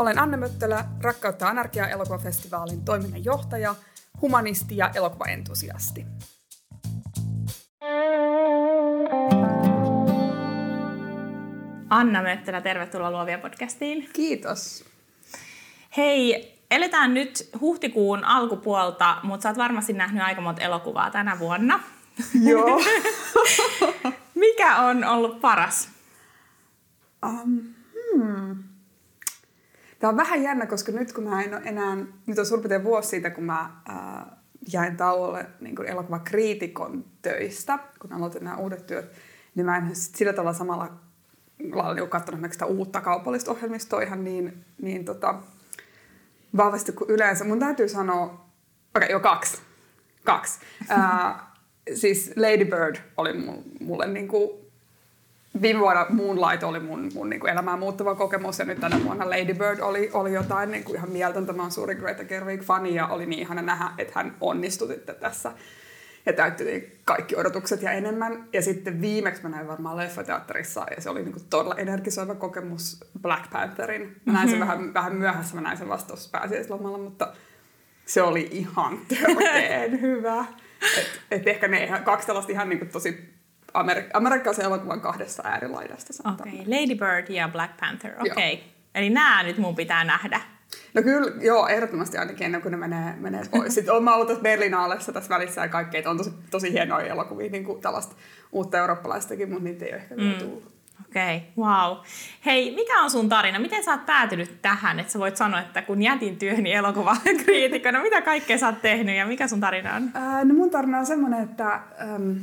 Olen Anne Möttölä, Rakkautta anarkia elokuvafestivaalin toiminnanjohtaja, humanisti ja elokuvaentusiasti. Anna Möttölä, tervetuloa Luovia podcastiin. Kiitos. Hei, eletään nyt huhtikuun alkupuolta, mutta sä oot varmasti nähnyt aika monta elokuvaa tänä vuonna. Joo. Mikä on ollut paras? Um, hmm. Tämä on vähän jännä, koska nyt kun mä en ole enää, nyt on suurin piirtein vuosi siitä, kun mä äh, jäin tauolle niin elokuvakriitikon töistä, kun aloitin nämä uudet työt, niin mä en sillä tavalla samalla lailla niin katsonut sitä uutta kaupallista ohjelmistoa ihan niin, niin tota, vahvasti kuin yleensä. Mun täytyy sanoa, okei, okay, jo kaksi. Kaksi. Uh, siis Lady Bird oli mulle niin kuin viime vuonna Moonlight oli mun, mun niin kuin elämää muuttava kokemus ja nyt tänä vuonna Lady Bird oli, oli jotain niin kuin ihan mieltöntä. Mä oon suuri Greta Gerwig-fani ja oli niin ihana nähdä, että hän onnistui tässä ja täytti kaikki odotukset ja enemmän. Ja sitten viimeksi mä näin varmaan leffateatterissa ja se oli niin kuin todella energisoiva kokemus Black Pantherin. Mä näin sen mm-hmm. vähän, vähän myöhässä, mä näin sen vasta pääsiäislomalla, mutta se oli ihan törkeen hyvä. Et, et ehkä ne kaksi tällaista ihan niin kuin tosi Amerik- amerikkalaisen elokuvan kahdesta äärilaidasta. Okei, okay. Lady Bird ja Black Panther, okei. Okay. Eli nämä nyt mun pitää nähdä. No kyllä, joo, ehdottomasti ainakin ennen kuin ne menee, menee pois. Sitten olen ollut tässä Berlinaalessa tässä välissä ja kaikki, että on tosi, tosi hienoja elokuvia, niin kuin tällaista uutta eurooppalaistakin, mutta niitä ei ole ehkä vielä mm. tullut. Okei, okay, wow. Hei, mikä on sun tarina? Miten sä oot päätynyt tähän, että sä voit sanoa, että kun jätin työni elokuvakriitikkona, mitä kaikkea sä oot tehnyt ja mikä sun tarina on? Ää, no mun tarina on semmoinen, että äm,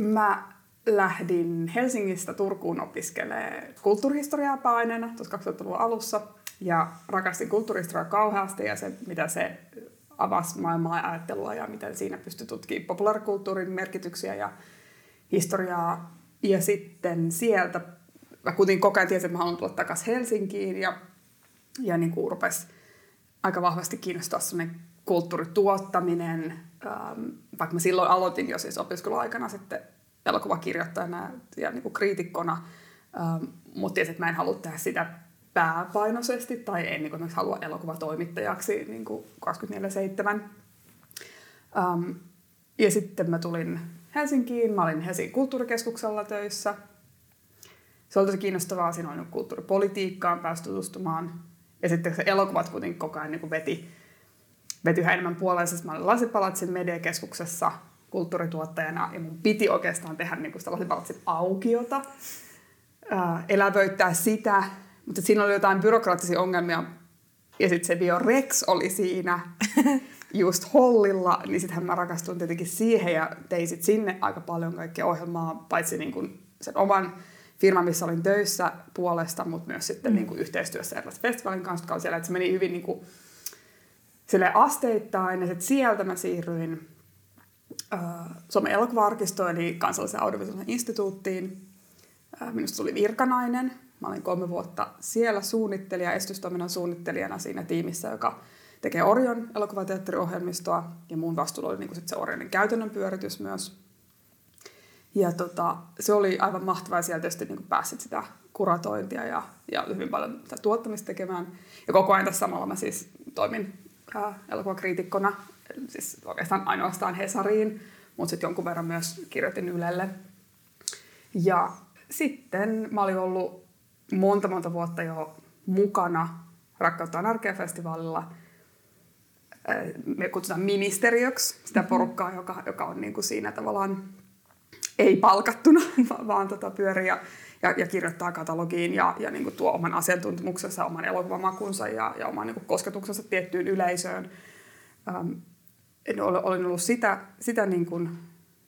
Mä lähdin Helsingistä Turkuun opiskelemaan kulttuurihistoriaa paineena tuossa 2000-luvun alussa ja rakastin kulttuurihistoriaa kauheasti ja se, mitä se avasi maailmaa ja ajattelua ja miten siinä pystyi tutkimaan populaarikulttuurin merkityksiä ja historiaa. Ja sitten sieltä mä kuitenkin koko ajan tiesin, että mä haluan tulla takaisin Helsinkiin ja, ja niin kuin rupesi aika vahvasti kiinnostaa sellainen kulttuurituottaminen, ähm, vaikka mä silloin aloitin jo siis opiskeluaikana sitten elokuvakirjoittajana ja niin kuin kriitikkona, ähm, mutta tiesin, että mä en halua tehdä sitä pääpainoisesti tai en niin kuin, halua elokuvatoimittajaksi niin kuin 24-7. Ähm, ja sitten mä tulin Helsinkiin, mä olin Helsingin kulttuurikeskuksella töissä. Se oli tosi kiinnostavaa, siinä oli kulttuuripolitiikkaan päästy tutustumaan. Ja sitten se elokuvat kuitenkin koko ajan niin kuin veti veti yhä enemmän puoleensa. Mä olin Lasipalatsin mediakeskuksessa kulttuurituottajana ja mun piti oikeastaan tehdä niin kuin sitä Lasipalatsin aukiota, ää, elävöittää sitä, mutta siinä oli jotain byrokraattisia ongelmia ja sitten se Biorex oli siinä just hollilla, niin sittenhän mä rakastuin tietenkin siihen ja tein sit sinne aika paljon kaikkea ohjelmaa, paitsi niin kuin sen oman firman, missä olin töissä puolesta, mutta myös sitten mm. niin kuin yhteistyössä erilaisen festivaalin kanssa, joka siellä, että se meni hyvin niin kuin sille asteittain ja sitten sieltä mä siirryin äh, Suomen elokuva-arkistoon eli kansallisen audiovisuaalisen instituuttiin. Äh, minusta tuli virkanainen. Mä olin kolme vuotta siellä suunnittelija, estystoiminnan suunnittelijana siinä tiimissä, joka tekee Orion elokuvateatteriohjelmistoa ja mun vastuulla oli niin sit se Orionin käytännön pyöritys myös. Ja tota, se oli aivan mahtavaa sieltä tietysti niin pääsit sitä kuratointia ja, ja hyvin paljon tuottamista tekemään. Ja koko ajan tässä samalla mä siis toimin äh, elokuvakriitikkona, siis oikeastaan ainoastaan Hesariin, mutta sitten jonkun verran myös kirjoitin Ylelle. Ja sitten mä olin ollut monta monta vuotta jo mukana Rakkautta anarkia-festivaalilla. Me kutsutaan ministeriöksi sitä porukkaa, joka, joka on niin kuin siinä tavallaan ei palkattuna, vaan tota pyörii ja, ja, ja kirjoittaa katalogiin ja, ja niin kuin tuo oman asiantuntemuksensa, oman elokuvamakunsa ja, ja oman niin kuin kosketuksensa tiettyyn yleisöön. Ähm, olin ollut sitä, sitä niin kuin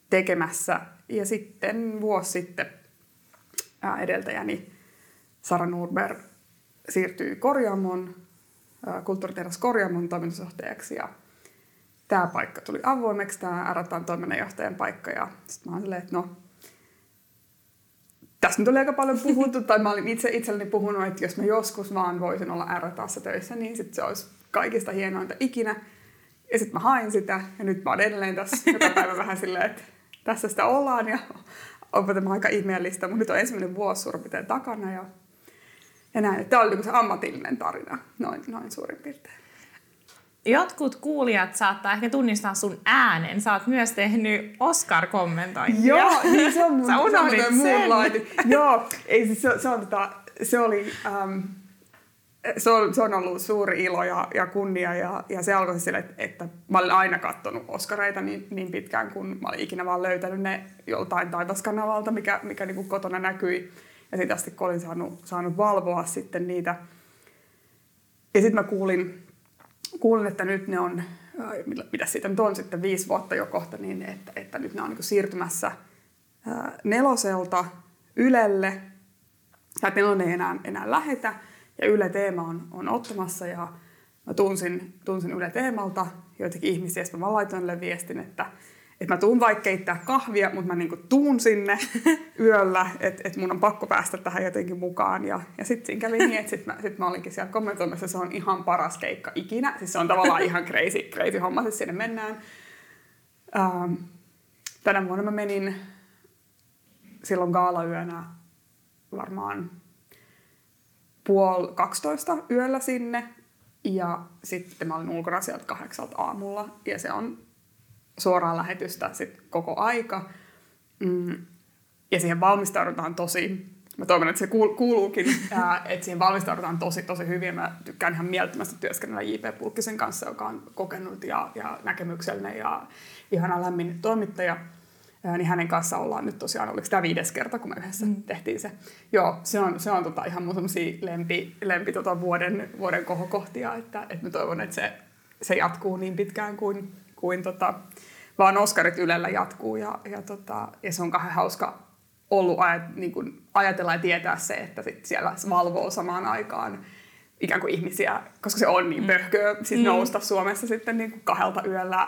tekemässä. Ja sitten vuosi sitten ää, edeltäjäni Sara Nordberg siirtyi Korjaamon, kulttuuritehdas Korjaamon toimitusjohtajaksi ja tämä paikka tuli avoimeksi, tämä RTAn toiminnanjohtajan paikka ja sitten mä olin että no tässä nyt oli aika paljon puhuttu, tai mä olin itse itselleni puhunut, että jos mä joskus vaan voisin olla RTAssa töissä, niin sit se olisi kaikista hienointa ikinä. Ja sitten mä hain sitä, ja nyt mä oon edelleen tässä joka päivä vähän silleen, että tässä sitä ollaan, ja onpa tämä aika ihmeellistä, mutta nyt on ensimmäinen vuosi suurin takana, ja, ja näin. Tämä oli niinku se ammatillinen tarina, noin, noin suurin piirtein. Jotkut kuulijat saattaa ehkä tunnistaa sun äänen. Sä oot myös tehnyt Oscar-kommentointia. Joo, niin se on mun, Sä unohdit se on sen. Joo, ei, siis se, se, on, tota, se oli... Um, se on, se on ollut suuri ilo ja, ja kunnia ja, ja se alkoi sille, että, että mä olin aina katsonut Oskareita niin, niin pitkään, kun mä olin ikinä vaan löytänyt ne joltain taivaskanavalta, mikä, mikä niin kuin kotona näkyi. Ja sitten asti kun olin saanut, saanut valvoa sitten niitä. Ja sitten mä kuulin, kuulin, että nyt ne on, mitä siitä nyt on sitten viisi vuotta jo kohta, niin että, että nyt ne on niin siirtymässä ää, neloselta Ylelle. Että nelonen ei enää, enää lähetä ja Yle Teema on, on ottamassa ja mä tunsin, tunsin Yle Teemalta joitakin ihmisiä, ja mä laitoin viestin, että, että mä tuun vaikka keittää kahvia, mutta mä niinku tuun sinne yöllä, että, että mun on pakko päästä tähän jotenkin mukaan. Ja, ja sitten siinä kävi niin, että sitten mä, sit mä olinkin siellä kommentoimassa, se on ihan paras keikka ikinä. Siis se on tavallaan ihan crazy, crazy homma, että sinne mennään. Ähm, tänä vuonna mä menin silloin gaalayönä varmaan puoli 12 yöllä sinne ja sitten mä olin ulkona sieltä kahdeksalta aamulla ja se on suoraan lähetystä sit koko aika. Mm. Ja siihen valmistaudutaan tosi, mä toivon, että se kuuluukin, että siihen valmistaudutaan tosi, tosi hyvin. Mä tykkään ihan mielettömästi työskennellä J.P. Pulkkisen kanssa, joka on kokenut ja, ja näkemyksellinen ja ihana lämmin toimittaja niin hänen kanssa ollaan nyt tosiaan, oliko tämä viides kerta, kun me yhdessä mm. tehtiin se. Joo, se on, se on tota ihan mun lempi, lempi tota vuoden, vuoden kohokohtia, että, että mä toivon, että se, se jatkuu niin pitkään kuin, kuin tota, vaan Oscarit Ylellä jatkuu ja, ja, tota, ja se on kahden hauska ollut ajat, niin kuin ajatella ja tietää se, että sit siellä valvoo samaan aikaan ikään kuin ihmisiä, koska se on niin mm. pöhköä siis mm. nousta Suomessa sitten niin kuin kahdelta yöllä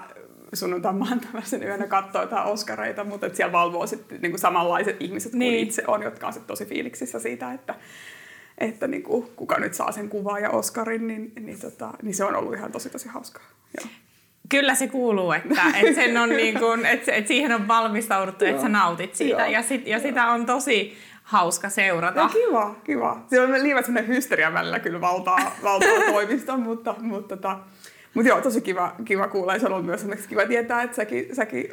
sunnuntain maanantaisen yönä katsoa jotain Oscareita, mutta että siellä valvoo sitten niin kuin samanlaiset ihmiset kuin niin. itse on, jotka on sitten tosi fiiliksissä siitä, että, että niin kuin, kuka nyt saa sen kuvan ja Oscarin, niin, niin, tota, niin se on ollut ihan tosi tosi hauskaa. Joo. Kyllä se kuuluu, että, että, sen on niin kuin, että, että siihen on valmistauduttu, että sä nautit siitä. ja, sit, ja sitä on tosi hauska seurata. Ja kiva, kiva. Siellä on liivat semmoinen hysteria välillä kyllä valtaa, valtaa toimista, mutta, mutta tota, mutta joo, tosi kiva, kiva kuulla ja se on ollut myös kiva tietää, että säkin, säkin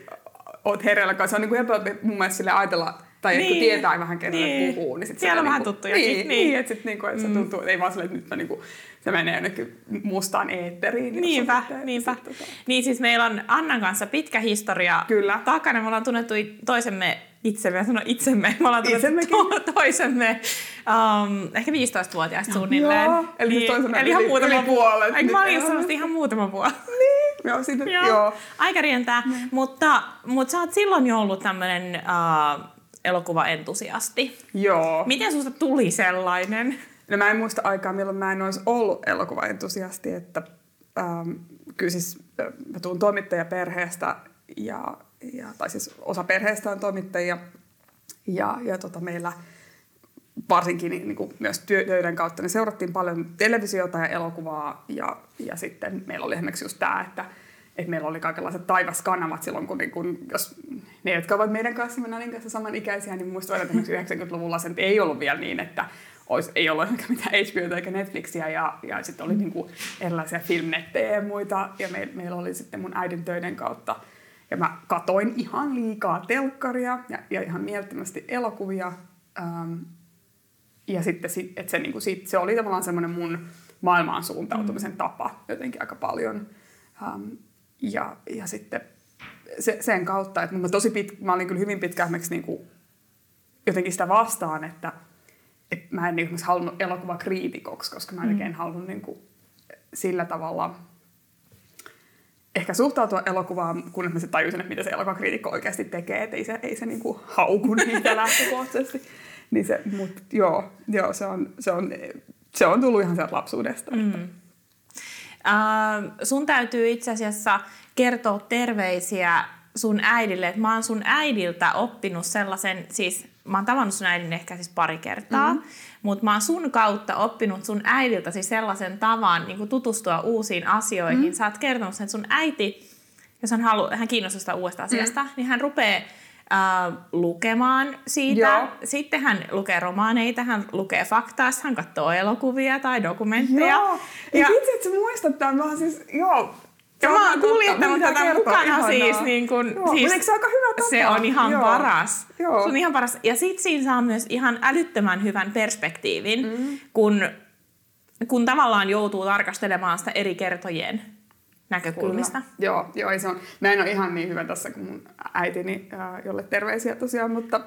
oot hereillä. Se on niin helppo mun mielestä sille ajatella, tai niin. tietää vähän kenelle niin. puhuu. Niin sit Siellä on vähän niinku, tuttuja. Niin, niin. niin että sit niinku, että mm. se tuntuu, että ei vaan sille, että nyt mä niinku, se menee jonnekin mustaan eetteriin. Niinpä, sitten, niinpä. Sit, tota... Niin siis meillä on Annan kanssa pitkä historia Kyllä. takana. Me ollaan tunnettu toisemme itsemme, sano itsemme, me ollaan to- toisemme um, ehkä 15-vuotiaasta suunnilleen. Joo, eli, niin, toisemme eli ihan muutama yli puolet. Eikö mä olin sanonut ihan muutama vuosi? Niin, joo, siitä, joo. joo. Aika rientää, mm. mutta, mutta sä oot silloin jo ollut tämmöinen uh, elokuvaentusiasti. Joo. Miten susta tuli sellainen? No mä en muista aikaa, milloin mä en olisi ollut elokuvaentusiasti, että ähm, kyllä siis mä tuun toimittajaperheestä ja ja, tai siis osa perheestä on toimittajia. Ja, ja tota, meillä varsinkin niin, niin kuin myös töiden kautta niin seurattiin paljon televisiota ja elokuvaa. Ja, ja sitten meillä oli esimerkiksi just tämä, että, että meillä oli kaikenlaiset taivaskanavat silloin, kun, niin kun jos ne, jotka ovat meidän kanssa, Nanin kanssa samanikäisiä, niin muistuvat, että esimerkiksi 90-luvulla se ei ollut vielä niin, että olisi, ei ollut mitään HBO eikä Netflixiä ja, ja sitten oli niin kuin erilaisia filmnettejä ja muita ja me, meillä oli sitten mun äidin töiden kautta – ja mä katoin ihan liikaa telkkaria ja, ja ihan mielettömästi elokuvia. Ähm, ja sitten että se, niin kuin, sit, se oli tavallaan semmoinen mun maailmaan suuntautumisen mm. tapa jotenkin aika paljon. Ähm, ja, ja sitten se, sen kautta, että mä, tosi pit, mä olin kyllä hyvin pitkään esimerkiksi niin kuin, jotenkin sitä vastaan, että, että mä en niin esimerkiksi halunnut elokuvakriitikoksi, koska mä en mm. halunnut niin kuin, sillä tavalla – ehkä suhtautua elokuvaan, kun mä se tajusin, että mitä se elokuvakriitikko oikeasti tekee, että ei se, ei se niinku hauku niitä lähtökohtaisesti. Niin se, mut joo, joo se, on, se on se on tullut ihan sieltä lapsuudesta. Mm. Uh, sun täytyy itse asiassa kertoa terveisiä sun äidille, että mä oon sun äidiltä oppinut sellaisen, siis mä oon tavannut sun äidin ehkä siis pari kertaa, mm-hmm. mutta mä oon sun kautta oppinut sun äidiltä siis sellaisen tavan niin tutustua uusiin asioihin. Mm-hmm. Sä oot kertonut sen, että sun äiti, jos hän, halu, hän kiinnostaa sitä uudesta asiasta, mm-hmm. niin hän rupeaa Uh, lukemaan siitä. Joo. Sitten hän lukee romaaneita, hän lukee faktaa, hän katsoo elokuvia tai dokumentteja. Joo. Ja, ja itse, että sä muistat tämän, mä siis, joo, ja mä oon kuljettanut tätä mukana ihanaa. siis. Niin kun, Joo, siis se aika hyvä tapa? Se on ihan Joo. paras. Joo. Se on ihan paras. Ja sit siinä saa myös ihan älyttömän hyvän perspektiivin, mm. kun, kun tavallaan joutuu tarkastelemaan sitä eri kertojen näkökulmista. Kyllä. Joo, joo se on. Mä en ole ihan niin hyvä tässä kuin mun äitini, jolle terveisiä tosiaan, mutta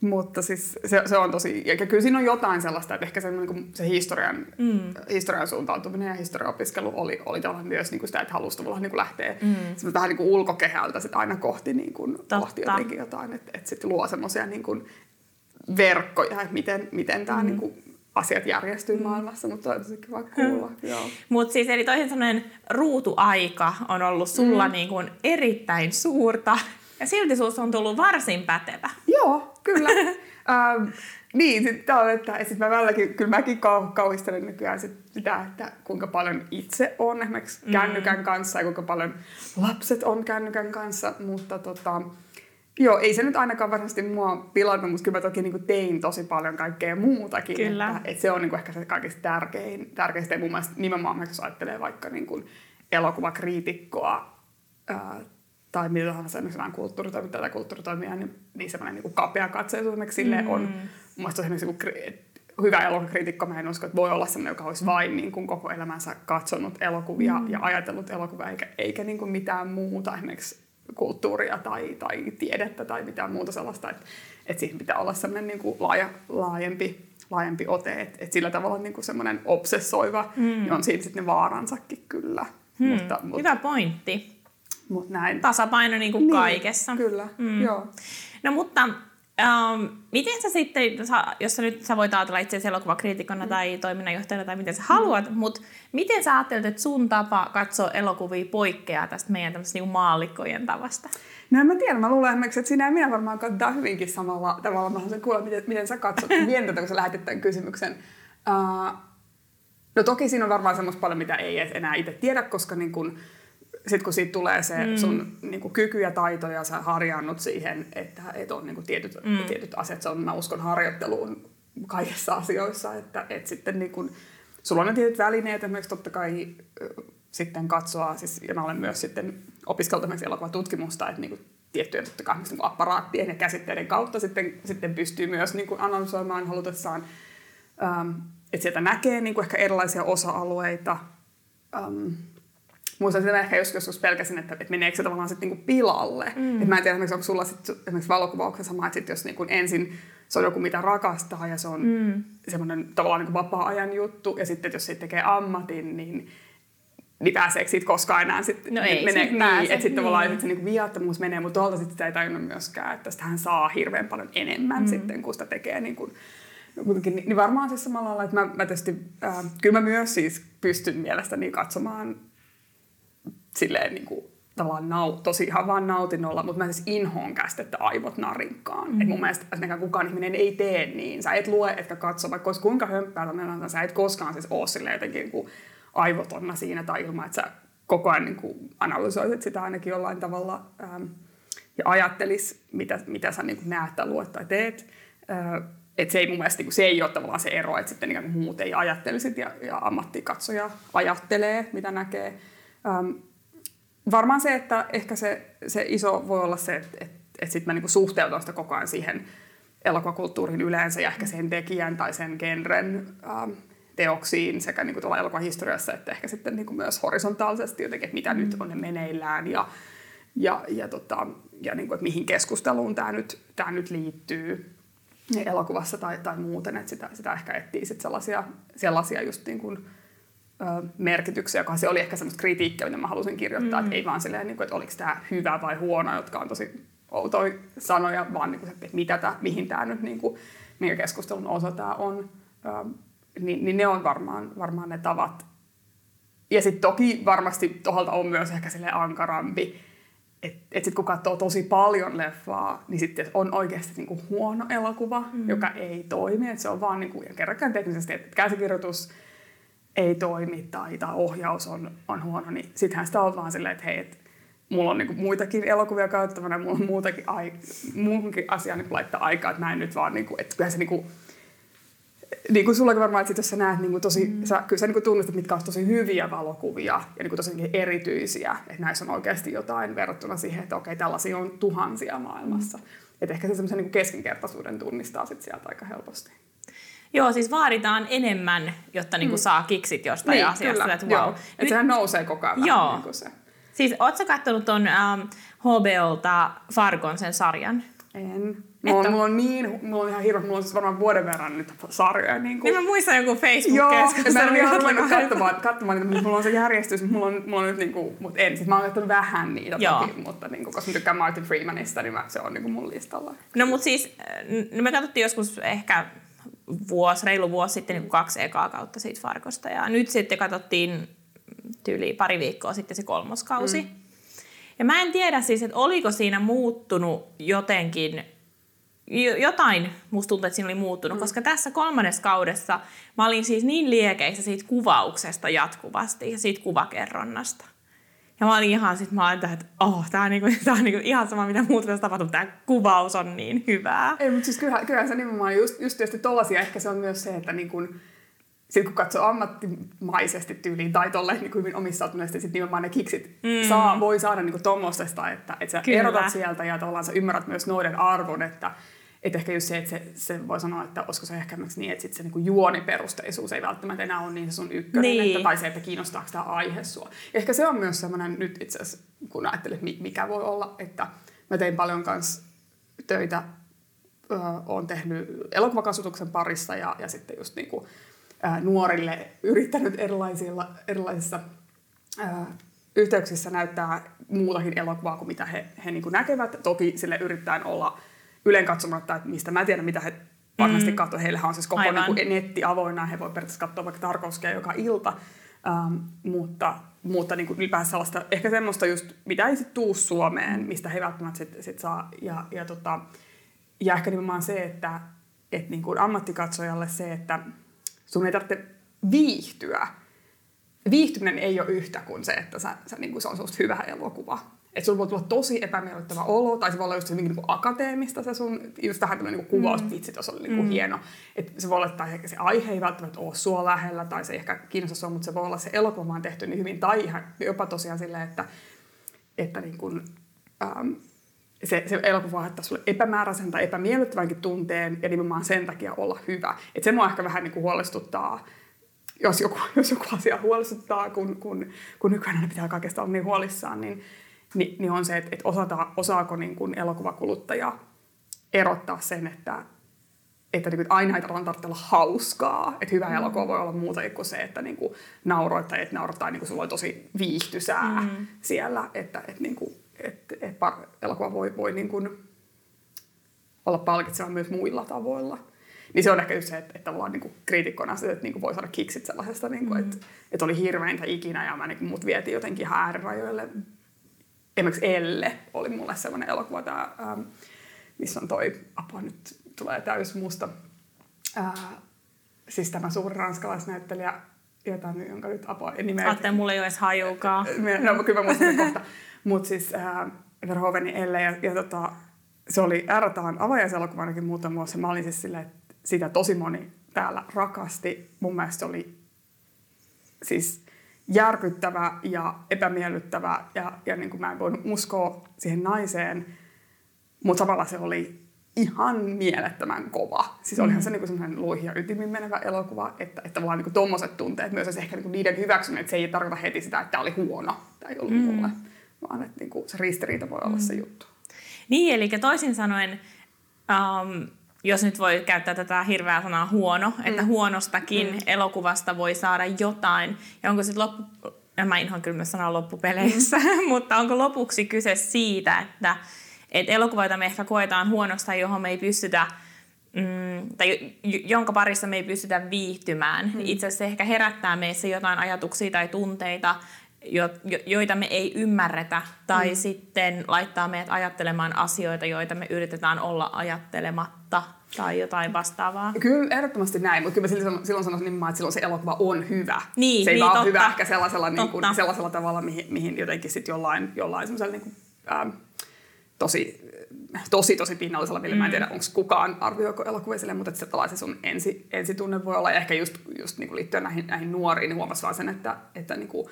mutta siis se, se on tosi, ja kyllä siinä on jotain sellaista, että ehkä se, niin kuin, se historian, mm. historian suuntautuminen ja historiaopiskelu oli, oli myös niin kuin sitä, että halusi tavallaan niin kuin lähteä mm. vähän niin kuin ulkokehältä sit aina kohti, niin kuin, kohti jotenkin jotain, että, että sitten luo semmoisia niin kuin verkkoja, että miten, miten tämä mm. niin kuin, asiat järjestyy mm. maailmassa, mutta on tosi kiva kuulla. Mutta siis eli toisin sanoen ruutuaika on ollut sulla mm. niin kuin erittäin suurta ja silti susta on tullut varsin pätevä. Joo, kyllä. ähm, niin, sit on, että sit mä välilläkin, kyllä mäkin kau, kauhistelen nykyään sit sitä, että kuinka paljon itse on esimerkiksi mm. kännykän kanssa ja kuinka paljon lapset on kännykän kanssa, mutta tota, Joo, ei se nyt ainakaan varmasti mua pilannut, mutta kyllä mä toki niin tein tosi paljon kaikkea muutakin. Kyllä. Että, että se on niin ehkä se kaikista tärkein, tärkeistä. Ja mun mielestä nimenomaan, jos ajattelee vaikka niin kuin elokuvakriitikkoa ää, tai mitä tahansa esimerkiksi kulttuuritoimintaa tai kulttuuritoimia, niin, niin semmoinen niin kapea katseisuus esimerkiksi mm. on. Mun mielestä esimerkiksi niin hyvä elokuvakriitikko, mä en usko, että voi olla sellainen, joka olisi vain niin kuin koko elämänsä katsonut elokuvia mm. ja ajatellut elokuvia, eikä, eikä niin kuin mitään muuta, esimerkiksi kulttuuria tai, tai tiedettä tai mitään muuta sellaista, että, että siihen pitää olla sellainen niin kuin laaja, laajempi, laajempi ote, että, että sillä tavalla niin kuin semmoinen obsessoiva, mm. niin on siinä sitten ne vaaransakin kyllä. Hmm. Mutta, mutta, Hyvä pointti. Mut näin. Tasapaino niin kuin niin, kaikessa. Kyllä, mm. joo. No mutta um, miten sä sitten, jos sä nyt sä voit ajatella itse elokuvakriitikona mm. tai toiminnanjohtajana tai miten sä haluat, mm. mutta miten sä ajattelet, että sun tapa katsoa elokuvia poikkeaa tästä meidän tämmöistä niin maallikkojen tavasta? No en mä tiedä, mä luulen esimerkiksi, että sinä ja minä varmaan katsotaan hyvinkin samalla tavalla. Mä haluaisin kuulla, miten, miten sä katsot. Mietin tätä, kun sä lähetit tämän kysymyksen. Uh, no toki siinä on varmaan semmoista paljon, mitä ei enää itse tiedä, koska niin kun, sitten kun siitä tulee se mm. sun niin kuin, kyky ja taito ja sä harjannut siihen, että, että on niin kuin, tietyt, mm. tietyt asiat, se on, mä uskon harjoitteluun kaikissa asioissa, että, että sitten niin kuin, sulla on ne tietyt välineet, esimerkiksi totta kai sitten katsoa, siis, ja mä olen myös sitten opiskellut esimerkiksi elokuvatutkimusta, että niin kuin, tiettyjen totta kai niin apparaattien ja käsitteiden kautta sitten, sitten pystyy myös niin kuin analysoimaan halutessaan, ähm, että sieltä näkee niin kuin ehkä erilaisia osa-alueita, ähm, Muistan sitä ehkä joskus, joskus pelkäsin, että, että meneekö se tavallaan sitten niinku pilalle. Mm. Et mä en tiedä, onko sulla sit, esimerkiksi valokuvauksessa sama, että sit jos niinku ensin se on joku, mitä rakastaa ja se on mm. semmoinen tavallaan niinku vapaa-ajan juttu. Ja sitten jos siitä tekee ammatin, niin niin pääseekö siitä koskaan enää sitten no ei, menee, niin, pääse. että sitten tavallaan että se niinku viattomuus menee, mutta tuolta sitten sitä ei tajunnut myöskään, että hän saa hirveän paljon enemmän mm. sitten, kun sitä tekee niin kuin, niin, niin varmaan siis samalla lailla, että mä, mä tietysti, äh, kyllä mä myös siis pystyn mielestäni katsomaan silleen niin kuin, tavallaan nau, tosi ihan vaan nautinnolla, mutta mä siis inhoon käsitettä aivot narinkaan. Mm-hmm. Et mun mielestä ainakaan kukaan ihminen ei tee niin. Sä et lue, etkä katso, vaikka olisi kuinka hömppää tämmöinen, sä et koskaan siis ole silleen jotenkin niin kuin aivotonna siinä tai ilman, että sä koko ajan niin kuin analysoisit sitä ainakin jollain tavalla ähm, ja ajattelis, mitä, mitä sä niin kuin näet tai luet tai teet. Äh, että se ei mun mielestä, niin se ei ole tavallaan se ero, että sitten niin muut ei ajattelisit ja, ja ammattikatsoja ajattelee, mitä näkee. Ähm, varmaan se, että ehkä se, se iso voi olla se, että, että, että sitten mä niinku suhteutan sitä koko ajan siihen elokuvakulttuuriin yleensä ja ehkä sen tekijän tai sen genren ähm, teoksiin sekä niin tuolla elokuvahistoriassa että ehkä sitten niin kuin myös horisontaalisesti jotenkin, että mitä mm. nyt on ne meneillään ja, ja, ja, tota, ja niin kuin, että mihin keskusteluun tämä nyt, tämä nyt liittyy elokuvassa tai, tai muuten, että sitä, sitä ehkä etsii sit sellaisia, sellaisia just niin kuin, merkityksiä, joka se oli ehkä semmoista kritiikkiä, mitä mä halusin kirjoittaa, mm. että ei vaan silleen, niin kuin, että oliko tämä hyvä vai huono, jotka on tosi outoja sanoja, vaan niin kuin, että mitä tää, mihin tämä nyt, niin kuin, minkä keskustelun osa tämä on. niin, niin ne on varmaan, varmaan ne tavat. Ja sitten toki varmasti tuolta on myös ehkä sille ankarampi, että et sitten kun katsoo tosi paljon leffaa, niin sitten on oikeasti niinku huono elokuva, mm. joka ei toimi. Et se on vaan niinku, ja kerrankaan teknisesti, että käsikirjoitus ei toimi tai, tai ohjaus on, on huono, niin sittenhän sitä on vaan silleen, että hei, et mulla on niinku muitakin elokuvia käyttävänä, mulla on muutakin, ai, muuhunkin asiaan niin laittaa aikaa, että mä en nyt vaan, niinku, että kyllä se niinku, niin kuin sullakin varmaan, että sit, jos sä näet niin kuin tosi, mm. sä, kyllä sä niin kuin tunnistat, mitkä on tosi hyviä valokuvia ja niin kuin tosi erityisiä, että näissä on oikeasti jotain verrattuna siihen, että okei, tällaisia on tuhansia maailmassa. Mm. Että ehkä se semmoisen niin keskinkertaisuuden tunnistaa sit sieltä aika helposti. Joo, siis vaaditaan enemmän, jotta niinku mm. saa kiksit jostain niin, asiasta. Kyllä. Että wow. Joo. Että sehän nousee koko ajan Joo. Niin kuin se. Siis ootko katsonut ton um, HBOlta Fargon sen sarjan? En. Mulla on, mulla on, niin, mulla on ihan hirveä, mulla on siis varmaan vuoden verran nyt sarjoja. Niin, kuin... niin mä muistan joku Facebook-keskustelu. Joo, mä en ihan ruvennut katsomaan, katsomaan mutta mulla on se järjestys, mutta mulla on, mulla on nyt niin kuin, mutta en. Siis mä oon kattonut vähän niitä Joo. toki, mutta niin kuin, koska mä tykkään Martin Freemanista, niin mä, se on niin kuin mun listalla. No mutta siis, no me katsottiin joskus ehkä vuosi, reilu vuosi sitten niin kaksi ekaa kautta siitä Farkosta. Ja nyt sitten katsottiin tyyli pari viikkoa sitten se kolmoskausi. Mm. Ja mä en tiedä siis, että oliko siinä muuttunut jotenkin jotain musta tuntuu, että siinä oli muuttunut, mm. koska tässä kolmannessa kaudessa mä olin siis niin liekeissä siitä kuvauksesta jatkuvasti ja siitä kuvakerronnasta. Ja mä olin ihan sit, mä olin, että oh, tää on, niinku, tää on niinku ihan sama, mitä muuta tässä tapahtuu, tää kuvaus on niin hyvää. Ei, mutta siis kyllähän, kyllähän se nimenomaan just, just tietysti tollasia, ehkä se on myös se, että niin kun, sit kun katsoo ammattimaisesti tyyliin tai tolleen niin hyvin omistautuneesti, sit nimenomaan ne kiksit mm. saa, voi saada niin tuommoisesta, että, että sä Kyllä. erotat sieltä ja tavallaan sä ymmärrät myös noiden arvon, että että ehkä just se, että se, se voi sanoa, että olisiko se ehkä niin, että sit se niin juoniperusteisuus ei välttämättä enää ole niin se sun ykkönen, niin. että, tai se, että kiinnostaako tämä aihe sua. Ja ehkä se on myös semmoinen nyt itse asiassa, kun ajattelet, mikä voi olla, että mä tein paljon kanssa töitä, ö, olen tehnyt elokuvakasvatuksen parissa ja, ja sitten just niin kuin, ä, nuorille yrittänyt erilaisilla, erilaisissa ä, yhteyksissä näyttää muutakin elokuvaa kuin mitä he, he niin kuin näkevät. Toki sille yrittäen olla yleen katsomatta, että mistä mä tiedän, mitä he varmasti mm. katsovat. Heillähän on siis koko niin netti avoinna, he voi periaatteessa katsoa vaikka Tarkovskia joka ilta. Ähm, mutta mutta niin kuin ylipäänsä sellaista, ehkä semmoista just, mitä ei sitten tuu Suomeen, mistä he välttämättä sit, sit saa. Ja, ja, tota, ja ehkä nimenomaan se, että et niin kuin ammattikatsojalle se, että sun ei tarvitse viihtyä. Viihtyminen ei ole yhtä kuin se, että sä, sä, niin kuin se on hyvä elokuva että sulla voi tulla tosi epämiellyttävä olo, tai se voi olla just hyvin niin akateemista se sun, just tähän tämmöinen niin kuvaus, mm. vitsi, tuossa oli niin kuin mm. hieno. Että se voi olla, että ehkä se aihe ei välttämättä ole sua lähellä, tai se ei ehkä kiinnosta sua, mutta se voi olla se elokuva on tehty niin hyvin, tai ihan jopa tosiaan silleen, että, että niin kuin, ähm, se, se elokuva aiheuttaa sulle epämääräisen tai epämiellyttävänkin tunteen, ja nimenomaan sen takia olla hyvä. Että se mua ehkä vähän niin kuin huolestuttaa, jos joku, jos joku asia huolestuttaa, kun, kun, kun nykyään pitää kaikesta olla niin huolissaan, niin, niin, niin on se, että, että osata, osaako niin kuin elokuvakuluttaja erottaa sen, että, että, niin kuin, aina ei tarvitse olla hauskaa. Että hyvä mm. elokuva voi olla muuta kuin se, että niin kuin nauroit tai että naurat tai niin kuin sulla on tosi viihtysää mm. siellä. Että, että, niin kuin, että, että elokuva voi, voi niin kuin olla palkitseva myös muilla tavoilla. Niin se on ehkä just se, että, että tavallaan niin kriitikkona se, että niin kuin voi saada kiksit sellaisesta, niin kuin, mm. että, että oli hirveintä ikinä ja mä, niin kuin, mut vietiin jotenkin ihan äärirajoille esimerkiksi Elle oli mulle sellainen elokuva, tää, ähm, missä on toi, apua nyt tulee täys musta, äh, siis tämä suuri ranskalaisnäyttelijä, jota, jonka nyt apua nimeä. Ajattelin, mulla ei ole edes hajuukaan. No, kyllä mä muistan kohta. Mutta siis äh, Verhoevenin Elle, ja, ja tota, se oli ääretään avajaiselokuva ainakin muutama vuosi. Mä olin siis silleen, että sitä tosi moni täällä rakasti. Mun mielestä se oli siis järkyttävä ja epämiellyttävä ja, ja niin kuin mä en voinut uskoa siihen naiseen, mutta samalla se oli ihan mielettömän kova. Siis olihan mm. se niin semmoinen luihin ja ytimin menevä elokuva, että, että vaan niin tuommoiset tunteet myös ehkä niin niiden hyväksyminen, että se ei tarkoita heti sitä, että tämä oli huono, tämä ei ollut mm. mulle, vaan että niin kuin se ristiriita voi olla mm. se juttu. Niin, eli toisin sanoen um, jos nyt voi käyttää tätä hirveää sanaa huono, mm. että huonostakin mm. elokuvasta voi saada jotain. Ja onko sitten loppu, mä inhoan kyllä myös sanaa loppupeleissä, mm. mutta onko lopuksi kyse siitä, että, että elokuva, me ehkä koetaan huonosta, johon me ei pystytä mm, tai jonka parissa me ei pystytä viihtymään. Mm. Itse asiassa se ehkä herättää meissä jotain ajatuksia tai tunteita, jo, jo, joita me ei ymmärretä, tai mm. sitten laittaa meidät ajattelemaan asioita, joita me yritetään olla ajattelematta tai jotain vastaavaa. Kyllä, ehdottomasti näin, mutta kyllä mä silloin, silloin sanoisin nimenomaan, että silloin se elokuva on hyvä. Niin, se ei niin, vaan totta. hyvä ehkä sellaisella, niin kuin, sellaisella tavalla, mihin, mihin jotenkin sitten jollain, jollain semmoisella niin kuin, ähm, tosi, tosi, tosi pinnallisella, millä mm. mä en tiedä, onko kukaan arvioiko elokuvia sille, mutta että se, se sun ensi, ensitunne voi olla, ja ehkä just, just niin kuin liittyen näihin, näihin nuoriin, niin huomasi vaan sen, että, että niin kuin,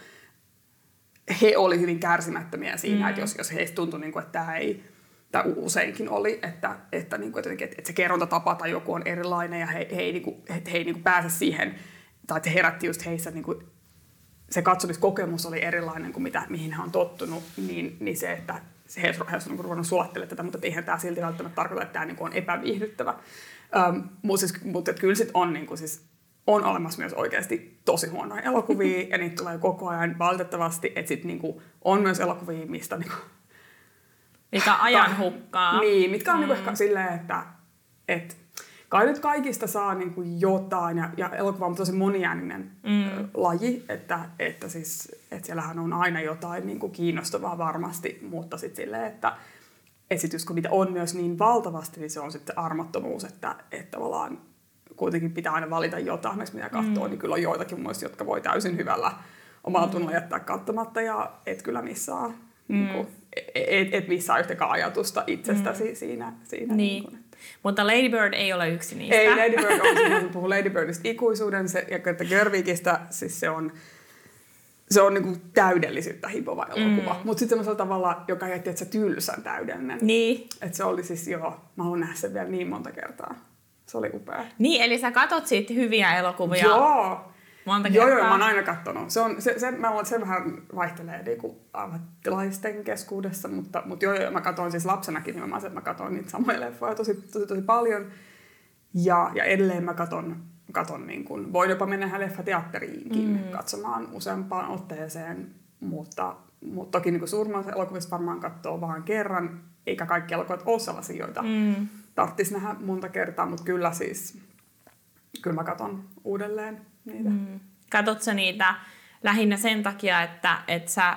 he oli hyvin kärsimättömiä siinä, mm. että jos, jos heistä tuntui, niin kuin, että tämä ei, tai useinkin oli, että, että, niin kuin, että, että se kerrontatapa tai joku on erilainen ja he, he ei, niin kuin, he, he ei niin kuin pääse siihen, tai että herätti just heissä niin kuin, se katsomiskokemus oli erilainen kuin mitä, mihin he on tottunut, niin, niin se, että he, he on niin ruvennut suottelemaan tätä, mutta eihän tämä silti välttämättä tarkoita, että tämä niin kuin on epäviihdyttävä. Um, mutta, siis, mutta kyllä sit on, niin kuin, siis, on olemassa myös oikeasti tosi huonoja elokuvia, ja niitä tulee koko ajan valitettavasti, että sit niin kuin, on myös elokuvia, mistä niin kuin, mikä ajan hukkaa. Niin, mitkä on mm. niin ehkä silleen, että, että kai nyt kaikista saa niin kuin jotain, ja, ja elokuva on tosi moniääninen mm. laji, että, että, siis, että siellähän on aina jotain niin kuin kiinnostavaa varmasti, mutta sitten silleen, että esitys, kun niitä on myös niin valtavasti, niin se on sitten armottomuus, että, että tavallaan kuitenkin pitää aina valita jotain, mitä katsoo, mm. niin kyllä on joitakin muista, jotka voi täysin hyvällä omalla tunnolla jättää katsomatta, ja et kyllä missaa, mm. niin kuin, et, et missaa yhtäkään ajatusta itsestäsi mm. siinä. siinä niin. niin kuin, mutta Lady Bird ei ole yksi niistä. Ei, Lady Bird on siinä, kun puhuu Lady Birdista ikuisuuden, se, ja että Gerwigistä, siis se on, se on niinku täydellisyyttä hipova elokuva. Mm. Mutta sitten semmoisella tavalla, joka jätti, että se tylsän täydellinen. Niin. Että se oli siis, joo, mä haluan nähdä sen vielä niin monta kertaa. Se oli upea. Niin, eli sä katot siitä hyviä elokuvia. Joo. Monta joo, kertaa. joo, mä oon aina kattonut. Se, on, se, se, mä luulen, että se vähän vaihtelee niinku ammattilaisten keskuudessa, mutta, mutta joo, joo, mä katsoin siis lapsenakin nimenomaan se, että mä katsoin niitä samoja leffoja tosi, tosi, tosi paljon. Ja, ja edelleen mä katon, katon niin kuin, voin jopa mennä leffateatteriinkin mm. katsomaan useampaan otteeseen, mutta, mutta toki niin suurimman osa elokuvista varmaan katsoo vaan kerran, eikä kaikki elokuvat ole sellaisia, joita mm. Tarvitsisi nähdä monta kertaa, mutta kyllä siis, kyllä mä katon uudelleen niitä. Mm. Katsotko niitä lähinnä sen takia, että, että, sä,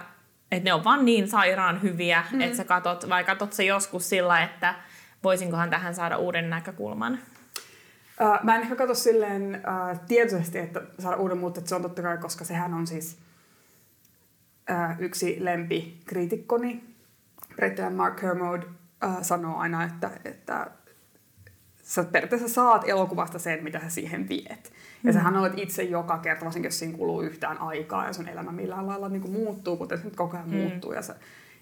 että ne on vaan niin sairaan hyviä, mm. että sä katot, vai katot sä joskus sillä, että voisinkohan tähän saada uuden näkökulman? Uh, mä en ehkä katso silleen uh, tietoisesti, että saada uuden, mutta se on totta kai, koska sehän on siis uh, yksi lempikriitikkoni. Brettiläinen Mark Kermode uh, sanoo aina, että, että sä periaatteessa saat elokuvasta sen, mitä sä siihen viet. Ja sähän olet itse joka kerta, varsinkin jos siinä kuluu yhtään aikaa ja sun elämä millään lailla niin kuin muuttuu, kuten se nyt koko ajan mm. muuttuu ja sä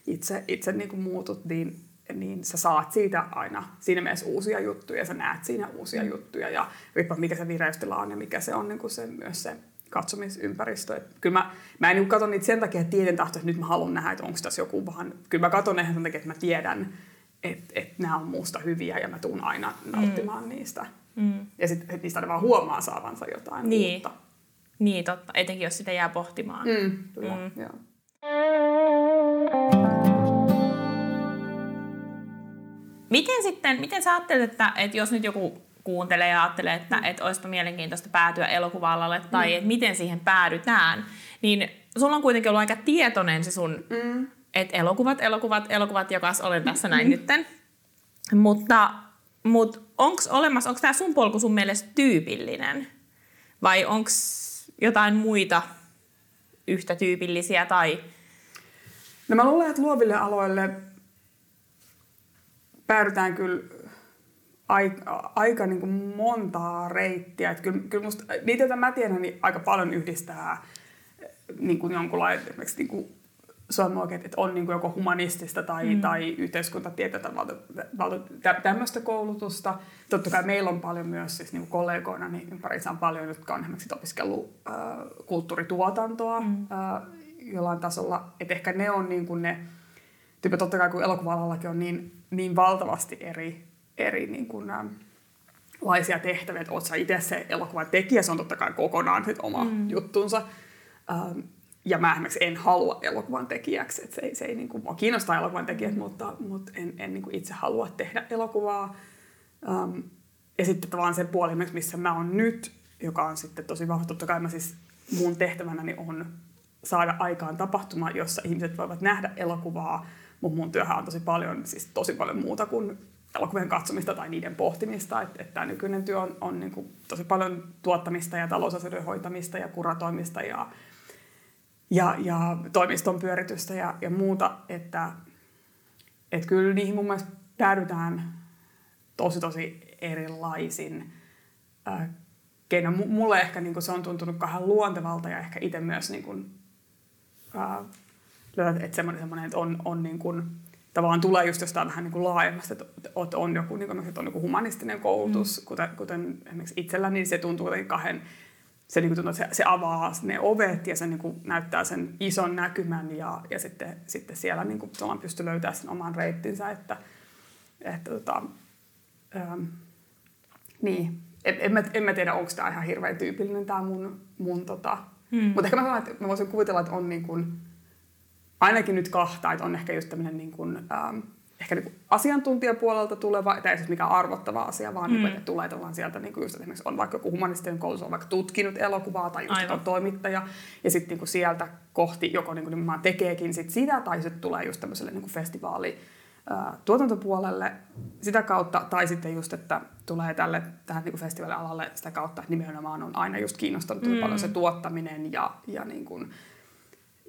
itse, itse niin kuin muutut, niin, niin sä saat siitä aina siinä mielessä uusia juttuja ja sä näet siinä uusia mm. juttuja ja riippuen mikä se vireystila on ja mikä se on niin kuin se, myös se katsomisympäristö. Et kyllä mä, mä en niin katso niitä sen takia, että tieten tahto, että nyt mä haluan nähdä, että onko tässä joku vaan... Kyllä mä katson ne sen takia, että mä tiedän, että, että nämä on muusta hyviä ja mä tuun aina nauttimaan mm. niistä. Mm. Ja sitten niistä vaan huomaa saavansa jotain niin. uutta. Niin, totta. Etenkin jos sitä jää pohtimaan. Mm, kyllä, mm. joo. Miten sitten, miten sä ajattelet, että, että jos nyt joku kuuntelee ja ajattelee, että, mm. että olisipa mielenkiintoista päätyä elokuva-alalle tai mm. että miten siihen päädytään, niin sulla on kuitenkin ollut aika tietoinen se sun, mm. Että elokuvat, elokuvat, elokuvat, jokas olen tässä näin mm. nytten. Mutta, mutta onko olemassa, onko tämä sun polku sun mielestä tyypillinen? Vai onko jotain muita yhtä tyypillisiä tai... No mä luulen, että luoville aloille päädytään kyllä aika, aika niin kuin montaa reittiä. Että kyllä, kyllä musta, niitä, joita mä tiedän, niin aika paljon yhdistää niin kuin jonkunlainen niin kuin sanoa oikein, että on niin kuin joko humanistista tai, mm. tai yhteiskuntatieteitä tämmöistä koulutusta. Totta kai meillä on paljon myös siis niin kollegoina, niin ympärissä on paljon, jotka on esimerkiksi opiskellut äh, kulttuurituotantoa mm. äh, jollain tasolla. Että ehkä ne on niin kuin ne, tyyppi, totta kai kun elokuva on niin, niin valtavasti eri, eri niin kuin, äh, laisia tehtäviä, että oot sä itse se elokuvan tekijä, se on totta kai kokonaan sit oma mm. juttunsa. Ähm, ja mä esimerkiksi en halua elokuvan tekijäksi, että se ei, se ei niin kuin, mua kiinnostaa elokuvan tekijät, mutta, mutta en, en niin kuin itse halua tehdä elokuvaa. Um, ja sitten tavallaan se puoli, missä mä oon nyt, joka on sitten tosi vahva. Totta kai mä siis mun tehtävänäni on saada aikaan tapahtuma, jossa ihmiset voivat nähdä elokuvaa, mutta mun työhän on tosi paljon, siis tosi paljon muuta kuin elokuvien katsomista tai niiden pohtimista. Että, että tämä nykyinen työ on, on niin kuin tosi paljon tuottamista ja talousasioiden hoitamista ja kuratoimista ja, ja, ja toimiston pyöritystä ja, ja muuta. Että, että kyllä niihin mun mielestä päädytään tosi tosi erilaisin äh, keino. Mulle ehkä niin se on tuntunut kahden luontevalta ja ehkä itse myös niin kuin, äh, että semmoinen, semmoinen, että on, on niin kuin, tavallaan tulee just jostain vähän niin kuin laajemmasta, että on joku, niin kuin, että on joku humanistinen koulutus, mm. kuten, kuten esimerkiksi itselläni, niin se tuntuu jotenkin kahden, se, niin kuin tuntuu, se, se avaa ne ovet ja se niin kuin näyttää sen ison näkymän ja, ja sitten, sitten siellä niin kuin, pystyy löytämään sen oman reittinsä, että, että tota, ähm, niin, en, en, mä, en mä tiedä, onko tämä ihan hirveän tyypillinen tämä mun, mun tota, hmm. mutta ehkä mä sanon, että mä voisin kuvitella, että on niin kuin, ainakin nyt kahta, että on ehkä just tämmöinen niin kuin, ähm, ehkä niin kuin asiantuntijapuolelta tuleva, tai ei siis mikään arvottava asia, vaan niin mm. niin, että tulee tavallaan sieltä, niin kuin just esimerkiksi on vaikka joku humanistinen koulutus, on vaikka tutkinut elokuvaa tai just on toimittaja, ja sitten niin kuin sieltä kohti joko niin kuin nimenomaan tekeekin sit sitä, tai sitten tulee just tämmöiselle niin kuin festivaali, tuotantopuolelle sitä kautta, tai sitten just, että tulee tälle tähän niin festivaalialalle sitä kautta, että nimenomaan on aina just kiinnostanut mm. paljon se tuottaminen ja, ja niin kuin,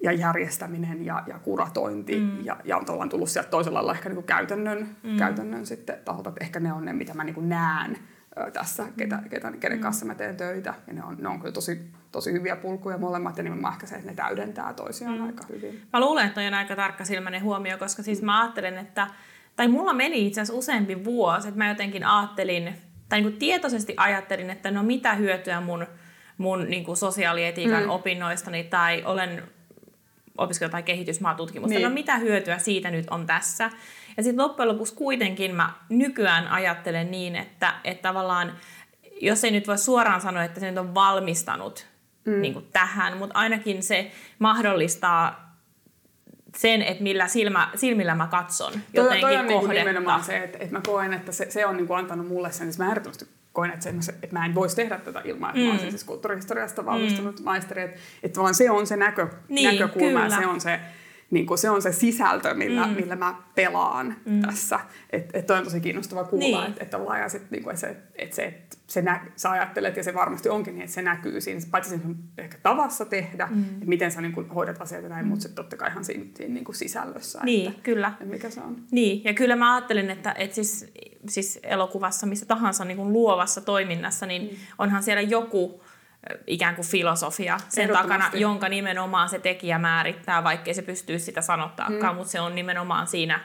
ja järjestäminen ja, ja kuratointi mm. ja, ja on tullut sieltä toisella lailla ehkä niin käytännön, mm. käytännön sitten taholta, että ehkä ne on ne, mitä mä niin näen tässä, ketä, ketä, kenen mm. kanssa mä teen töitä. Ja ne on, ne on kyllä tosi, tosi hyviä pulkuja molemmat ja nimenomaan ehkä se, että ne täydentää toisiaan mm. aika hyvin. Mä luulen, että on aika tarkka silmäinen huomio, koska siis mä ajattelen, että tai mulla meni itse asiassa useampi vuosi, että mä jotenkin ajattelin, tai niin kuin tietoisesti ajattelin, että no mitä hyötyä mun, mun niin kuin sosiaalietiikan mm. opinnoistani tai olen opiskelu- tai kehitysmaatutkimusta. Niin. No mitä hyötyä siitä nyt on tässä? Ja sitten loppujen lopuksi kuitenkin mä nykyään ajattelen niin, että, että tavallaan, jos ei nyt voi suoraan sanoa, että se nyt on valmistanut mm. niin kuin tähän, mutta ainakin se mahdollistaa sen, että millä silmä, silmillä mä katson jotenkin toi, toi on niinku kohdetta. Niin nimenomaan se, että, että mä koen, että se, se on niin kuin antanut mulle sen, että mä koen, että, se, että mä en voisi tehdä tätä ilman, että mm. mä olisin siis kulttuurihistoriasta valmistunut mm. maisteri. Että, että se on se näkö, niin, näkökulma ja se on se, niin kuin se on se sisältö, millä, mm. millä mä pelaan mm. tässä. Että et toi on tosi kiinnostava kuulla, niin. että et ollaan ja sit, niin kuin, se, että se, et se nä, sä ajattelet, ja se varmasti onkin niin, että se näkyy siinä, paitsi siinä ehkä tavassa tehdä, mm. että miten sä niin kuin, hoidat asioita näin, mm. mutta sitten totta kai ihan siinä, siinä niin kuin sisällössä. Niin, että, kyllä. Että mikä se on. Niin, ja kyllä mä ajattelen, että, että siis, siis elokuvassa, missä tahansa niin kuin luovassa toiminnassa, niin mm. onhan siellä joku ikään kuin filosofia sen takana, jonka nimenomaan se tekijä määrittää, vaikkei se pystyy sitä sanottaakaan, mm. mutta se on nimenomaan siinä,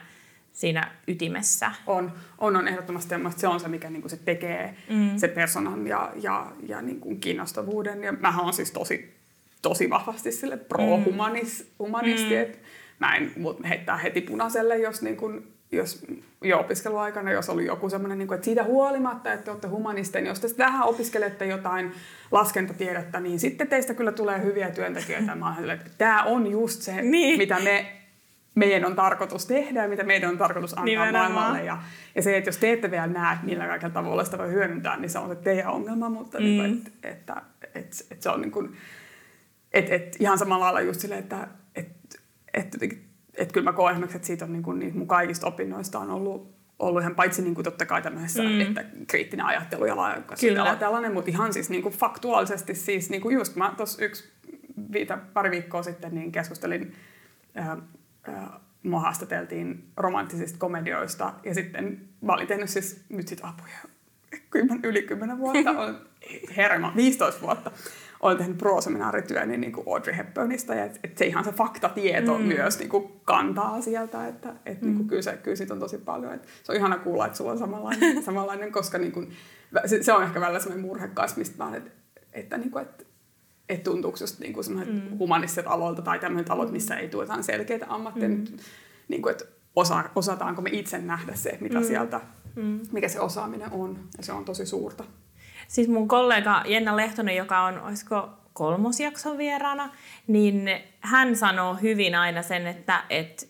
siinä ytimessä. On, on, on ehdottomasti. Se on se, mikä niin kuin se tekee mm. se personan ja, ja, ja niin kuin kiinnostavuuden. Ja mä oon siis tosi, tosi vahvasti sille pro-humanisti, mm. että mä en heittää heti punaiselle, jos niin kuin jos jo opiskeluaikana, jos oli joku semmoinen, niin kuin, että siitä huolimatta, että olette humanisteja, niin jos te vähän opiskelette jotain laskentatiedettä, niin sitten teistä kyllä tulee hyviä työntekijöitä. Mä olen, että tämä on just se, niin. mitä me, meidän on tarkoitus tehdä ja mitä meidän on tarkoitus antaa Nimenomaan. maailmalle. Ja, ja se, että jos te ette vielä näe, millä kaikilla tavalla sitä voi hyödyntää, niin se on se teidän ongelma, mutta mm. niin että, että, että, että, se on niin kuin, että, että ihan samalla lailla just silleen, että, että, että että kyllä mä koen että siitä on niin kuin, niin mun kaikista opinnoista on ollut, ollut ihan paitsi niin kuin totta kai tämmöisessä, mm. että kriittinen ajattelu ja laajakkaisuus tällainen, mutta ihan siis niin kuin faktuaalisesti siis niin kuin just mä tuossa yksi viita, pari viikkoa sitten niin keskustelin, ää, ää, mua haastateltiin romanttisista komedioista ja sitten mä olin tehnyt siis nyt sit apuja yli 10 vuotta, on herma, 15 vuotta olen tehnyt pro-seminaarityöni niin kuin Audrey Hepburnista, ja että et se ihan se faktatieto mm. myös niin kuin kantaa sieltä, että et, mm. niin kuin, kyllä, se, kyllä siitä on tosi paljon. Et se on ihana kuulla, että sulla on samanlainen, samanlainen koska niin kuin, se, se, on ehkä välillä sellainen murhe mä että, että, niin kuin, että että tuntuuko just niin kuin mm. humanistiset aloilta tai tämmöiset alot, missä ei tueta selkeitä ammatteja, mm. niin kuin, että osa, osataanko me itse nähdä se, mitä mm. sieltä, mm. mikä se osaaminen on, ja se on tosi suurta. Siis mun kollega Jenna Lehtonen, joka on, olisiko kolmosjakson vieraana, niin hän sanoo hyvin aina sen, että et,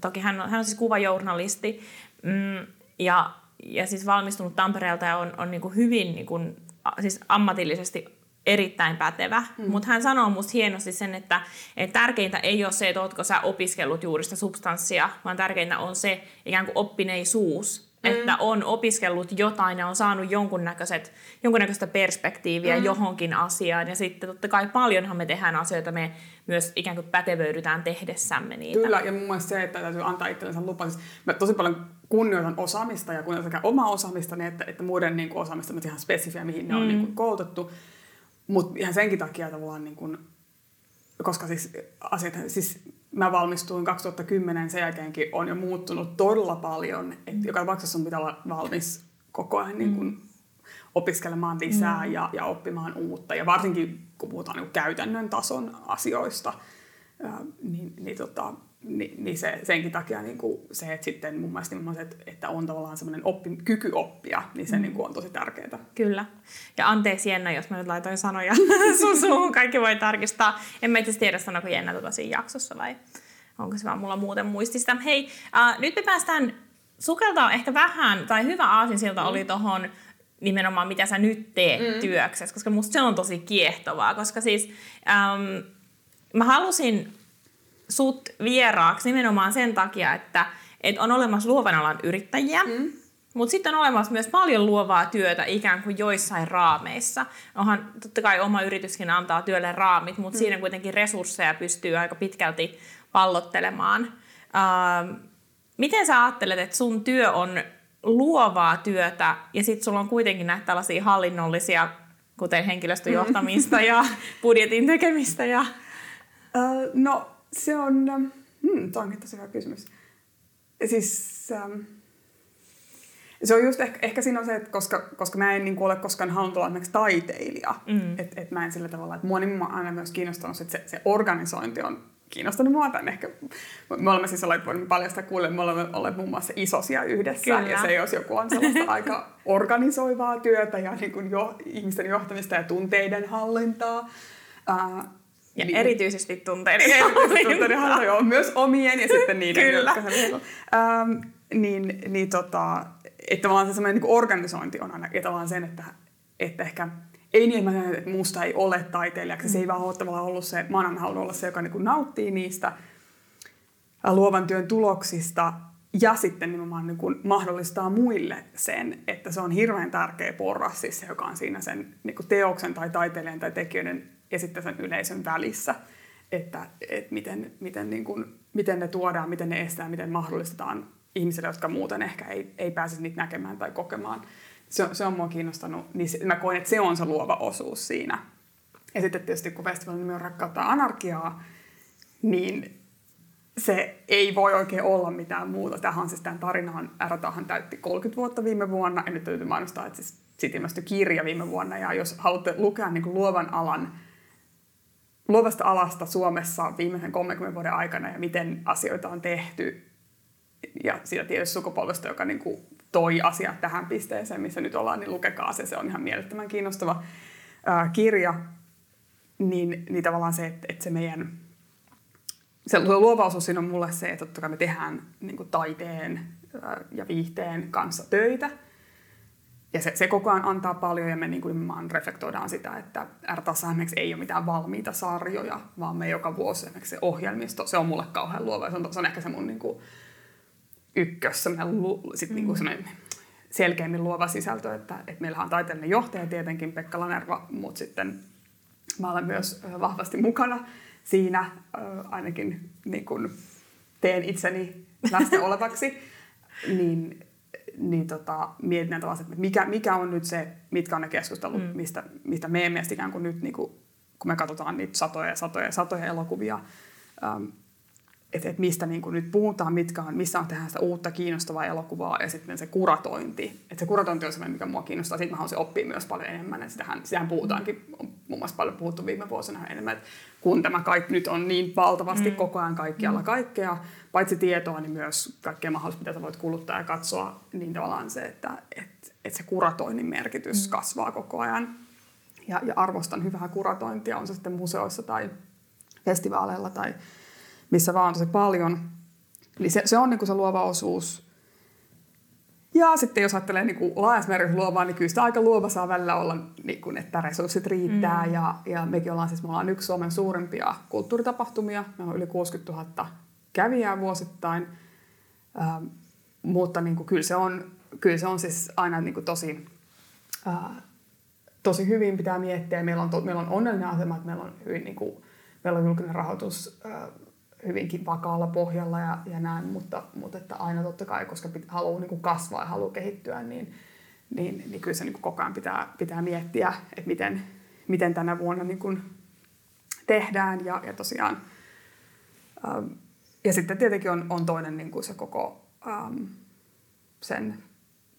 toki hän on, hän on siis kuvajournalisti, mm, ja ja siis valmistunut Tampereelta ja on, on niin kuin hyvin niin kuin, siis ammatillisesti erittäin pätevä, mm. mutta hän sanoo musta hienosti sen, että, että tärkeintä ei ole se, että ootko sä opiskellut juuri sitä substanssia, vaan tärkeintä on se ikään kuin oppineisuus, mm. että on opiskellut jotain ja on saanut jonkunnäköiset, jonkunnäköistä perspektiiviä mm. johonkin asiaan. Ja sitten totta kai paljonhan me tehdään asioita, me myös ikään kuin pätevöidytään tehdessämme niitä. Kyllä, ja mun mielestä se, että täytyy antaa itsellensä lupa. Siis mä tosi paljon kunnioitan osaamista ja kunnioitan sekä omaa osaamista, että, että muiden niin kuin, osaamista, mutta ihan spesifiä, mihin ne mm. on niin kuin, koulutettu. Mutta ihan senkin takia tavallaan, niin kuin, koska siis asiat, siis mä valmistuin 2010, sen jälkeenkin on jo muuttunut todella paljon, että joka tapauksessa sun pitää olla valmis koko ajan niin kuin, opiskelemaan lisää mm. ja, ja oppimaan uutta. Ja varsinkin kun puhutaan niin käytännön tason asioista, ää, niin, niin tota, niin, niin se, senkin takia niin kuin se, että sitten mun mielestä niin että, että on tavallaan semmoinen oppi, kyky oppia, niin se mm. niin kuin on tosi tärkeää. Kyllä. Ja anteeksi Jenna, jos mä nyt laitoin sanoja sun suuhun, kaikki voi tarkistaa. En mä itse tiedä, sanoiko Jenna tota siinä jaksossa vai onko se vaan mulla muuten muistista. Hei, äh, nyt me päästään sukeltaa ehkä vähän, tai hyvä aasinsilta mm. oli tohon nimenomaan, mitä sä nyt teet mm. työksessä, koska musta se on tosi kiehtovaa, koska siis ähm, mä halusin sut vieraaksi nimenomaan sen takia, että, että on olemassa luovan alan yrittäjiä, mm. mutta sitten on olemassa myös paljon luovaa työtä ikään kuin joissain raameissa. Onhan totta kai oma yrityskin antaa työlle raamit, mutta mm. siinä kuitenkin resursseja pystyy aika pitkälti pallottelemaan. Ähm, miten sä ajattelet, että sun työ on luovaa työtä ja sitten sulla on kuitenkin näitä tällaisia hallinnollisia, kuten henkilöstöjohtamista ja budjetin tekemistä? Ja... No se on, hmm, tämä onkin tosi hyvä kysymys. Siis, um, se on just ehkä, ehkä siinä on se, että koska, koska mä en niin ole koskaan halunnut olla esimerkiksi taiteilija, mm. että et mä en sillä tavalla, että mua niin aina myös kiinnostanut, että se, se organisointi on kiinnostanut mua tämän ehkä. Me olemme siis olleet, voimme paljastaa kuulle, me olemme olleet muun muassa isosia yhdessä. Kyllä. Ja se, jos joku on sellaista aika organisoivaa työtä ja niin kuin jo, ihmisten johtamista ja tunteiden hallintaa, uh, ja niin. erityisesti tunteiden erityisesti tunteiden hallinta, joo, myös omien ja sitten niiden, Kyllä. jotka ähm, niin, niin tota, että tavallaan se semmoinen niin organisointi on aina, ja tavallaan sen, että, että ehkä ei niin, että, että musta ei ole taiteilijaksi, mm. se ei vaan ole tavallaan ollut se, mä oon halunnut olla se, joka niin nauttii niistä luovan työn tuloksista, ja sitten nimenomaan niin kuin mahdollistaa muille sen, että se on hirveän tärkeä porras, siis se, joka on siinä sen niin kuin teoksen tai taiteilijan tai tekijöiden ja sitten sen yleisön välissä, että, että miten, miten, niin kuin, miten ne tuodaan, miten ne estää, miten mahdollistetaan ihmisille, jotka muuten ehkä ei, ei pääse niitä näkemään tai kokemaan. Se, se on mua kiinnostanut, niin se, mä koen, että se on se luova osuus siinä. Ja sitten tietysti kun festivaalin nimi on Rakkautta anarkiaa, niin se ei voi oikein olla mitään muuta. Tähän siis tämän tarinan, Ratahan täytti 30 vuotta viime vuonna, ja nyt täytyy mainostaa, että siis siitä ilmestyi kirja viime vuonna, ja jos haluatte lukea niin kuin luovan alan luovasta alasta Suomessa viimeisen 30 vuoden aikana ja miten asioita on tehty. Ja siitä tietysti sukupolvesta, joka niin kuin toi asiat tähän pisteeseen, missä nyt ollaan, niin lukekaa se. Se on ihan mielettömän kiinnostava ää, kirja. Niin, niin tavallaan se, että, että se meidän se luova osuus siinä on mulle se, että totta kai me tehdään niin kuin taiteen ää, ja viihteen kanssa töitä – ja se, se koko ajan antaa paljon ja me niin kuin reflektoidaan sitä, että RTassa esimerkiksi ei ole mitään valmiita sarjoja, vaan me joka vuosi esimerkiksi se ohjelmisto, se on mulle kauhean luova. Se on, se on ehkä se mun niin kuin ykkös, semmoinen, sit niin kuin mm. semmoinen selkeämmin luova sisältö, että, että meillähän on taiteellinen johtaja tietenkin Pekka Lanerva, mutta sitten mä olen myös vahvasti mukana siinä, ainakin niin kuin teen itseni läsnä olevaksi, niin niin tota, mietin taas, että mikä, mikä on nyt se, mitkä on ne keskustelut, mm. mistä, mistä meidän mielestä ikään kuin nyt, niin kuin, kun me katsotaan niitä satoja ja satoja ja satoja elokuvia, ähm, että et mistä niin kuin nyt puhutaan, mitkä on, missä on tehdä sitä uutta kiinnostavaa elokuvaa ja sitten se kuratointi. Että se kuratointi on sellainen, mikä mua kiinnostaa. Sitten mä haluaisin oppia myös paljon enemmän. Ja sitähän, sitähän puhutaankin, on muun muassa paljon puhuttu viime vuosina enemmän, että kun tämä kaikki nyt on niin valtavasti mm. koko ajan kaikkialla mm. kaikkea, paitsi tietoa, niin myös kaikkea mahdollista, mitä sä voit kuluttaa ja katsoa, niin tavallaan se, että et, et se kuratoinnin merkitys mm. kasvaa koko ajan. Ja, ja arvostan hyvää kuratointia, on se sitten museoissa tai festivaaleilla tai missä vaan tosi paljon. Niin se, se on niin kuin se luova osuus. Ja sitten jos ajattelee niin kuin laajassa luovaa, niin kyllä sitä aika luova saa välillä olla, niin kuin, että resurssit riittää. Mm. Ja, ja mekin ollaan siis, me ollaan yksi Suomen suurimpia kulttuuritapahtumia. Me on yli 60 000 kävijää vuosittain. Ähm, mutta niin kuin, kyllä, se on, kyllä se on siis aina niin kuin tosi, äh, tosi hyvin pitää miettiä. Meillä on, to, meillä on onnellinen asema, että meillä on, hyvin, niin kuin, meillä on julkinen rahoitus äh, hyvinkin vakaalla pohjalla ja, ja näin, mutta, mutta että aina totta kai, koska pit, haluaa niin kuin kasvaa ja haluaa kehittyä, niin, niin, niin kyllä se niin kuin koko ajan pitää, pitää miettiä, että miten, miten tänä vuonna niin kuin tehdään ja, ja tosiaan ähm, ja sitten tietenkin on, on toinen niin kuin se koko ähm, sen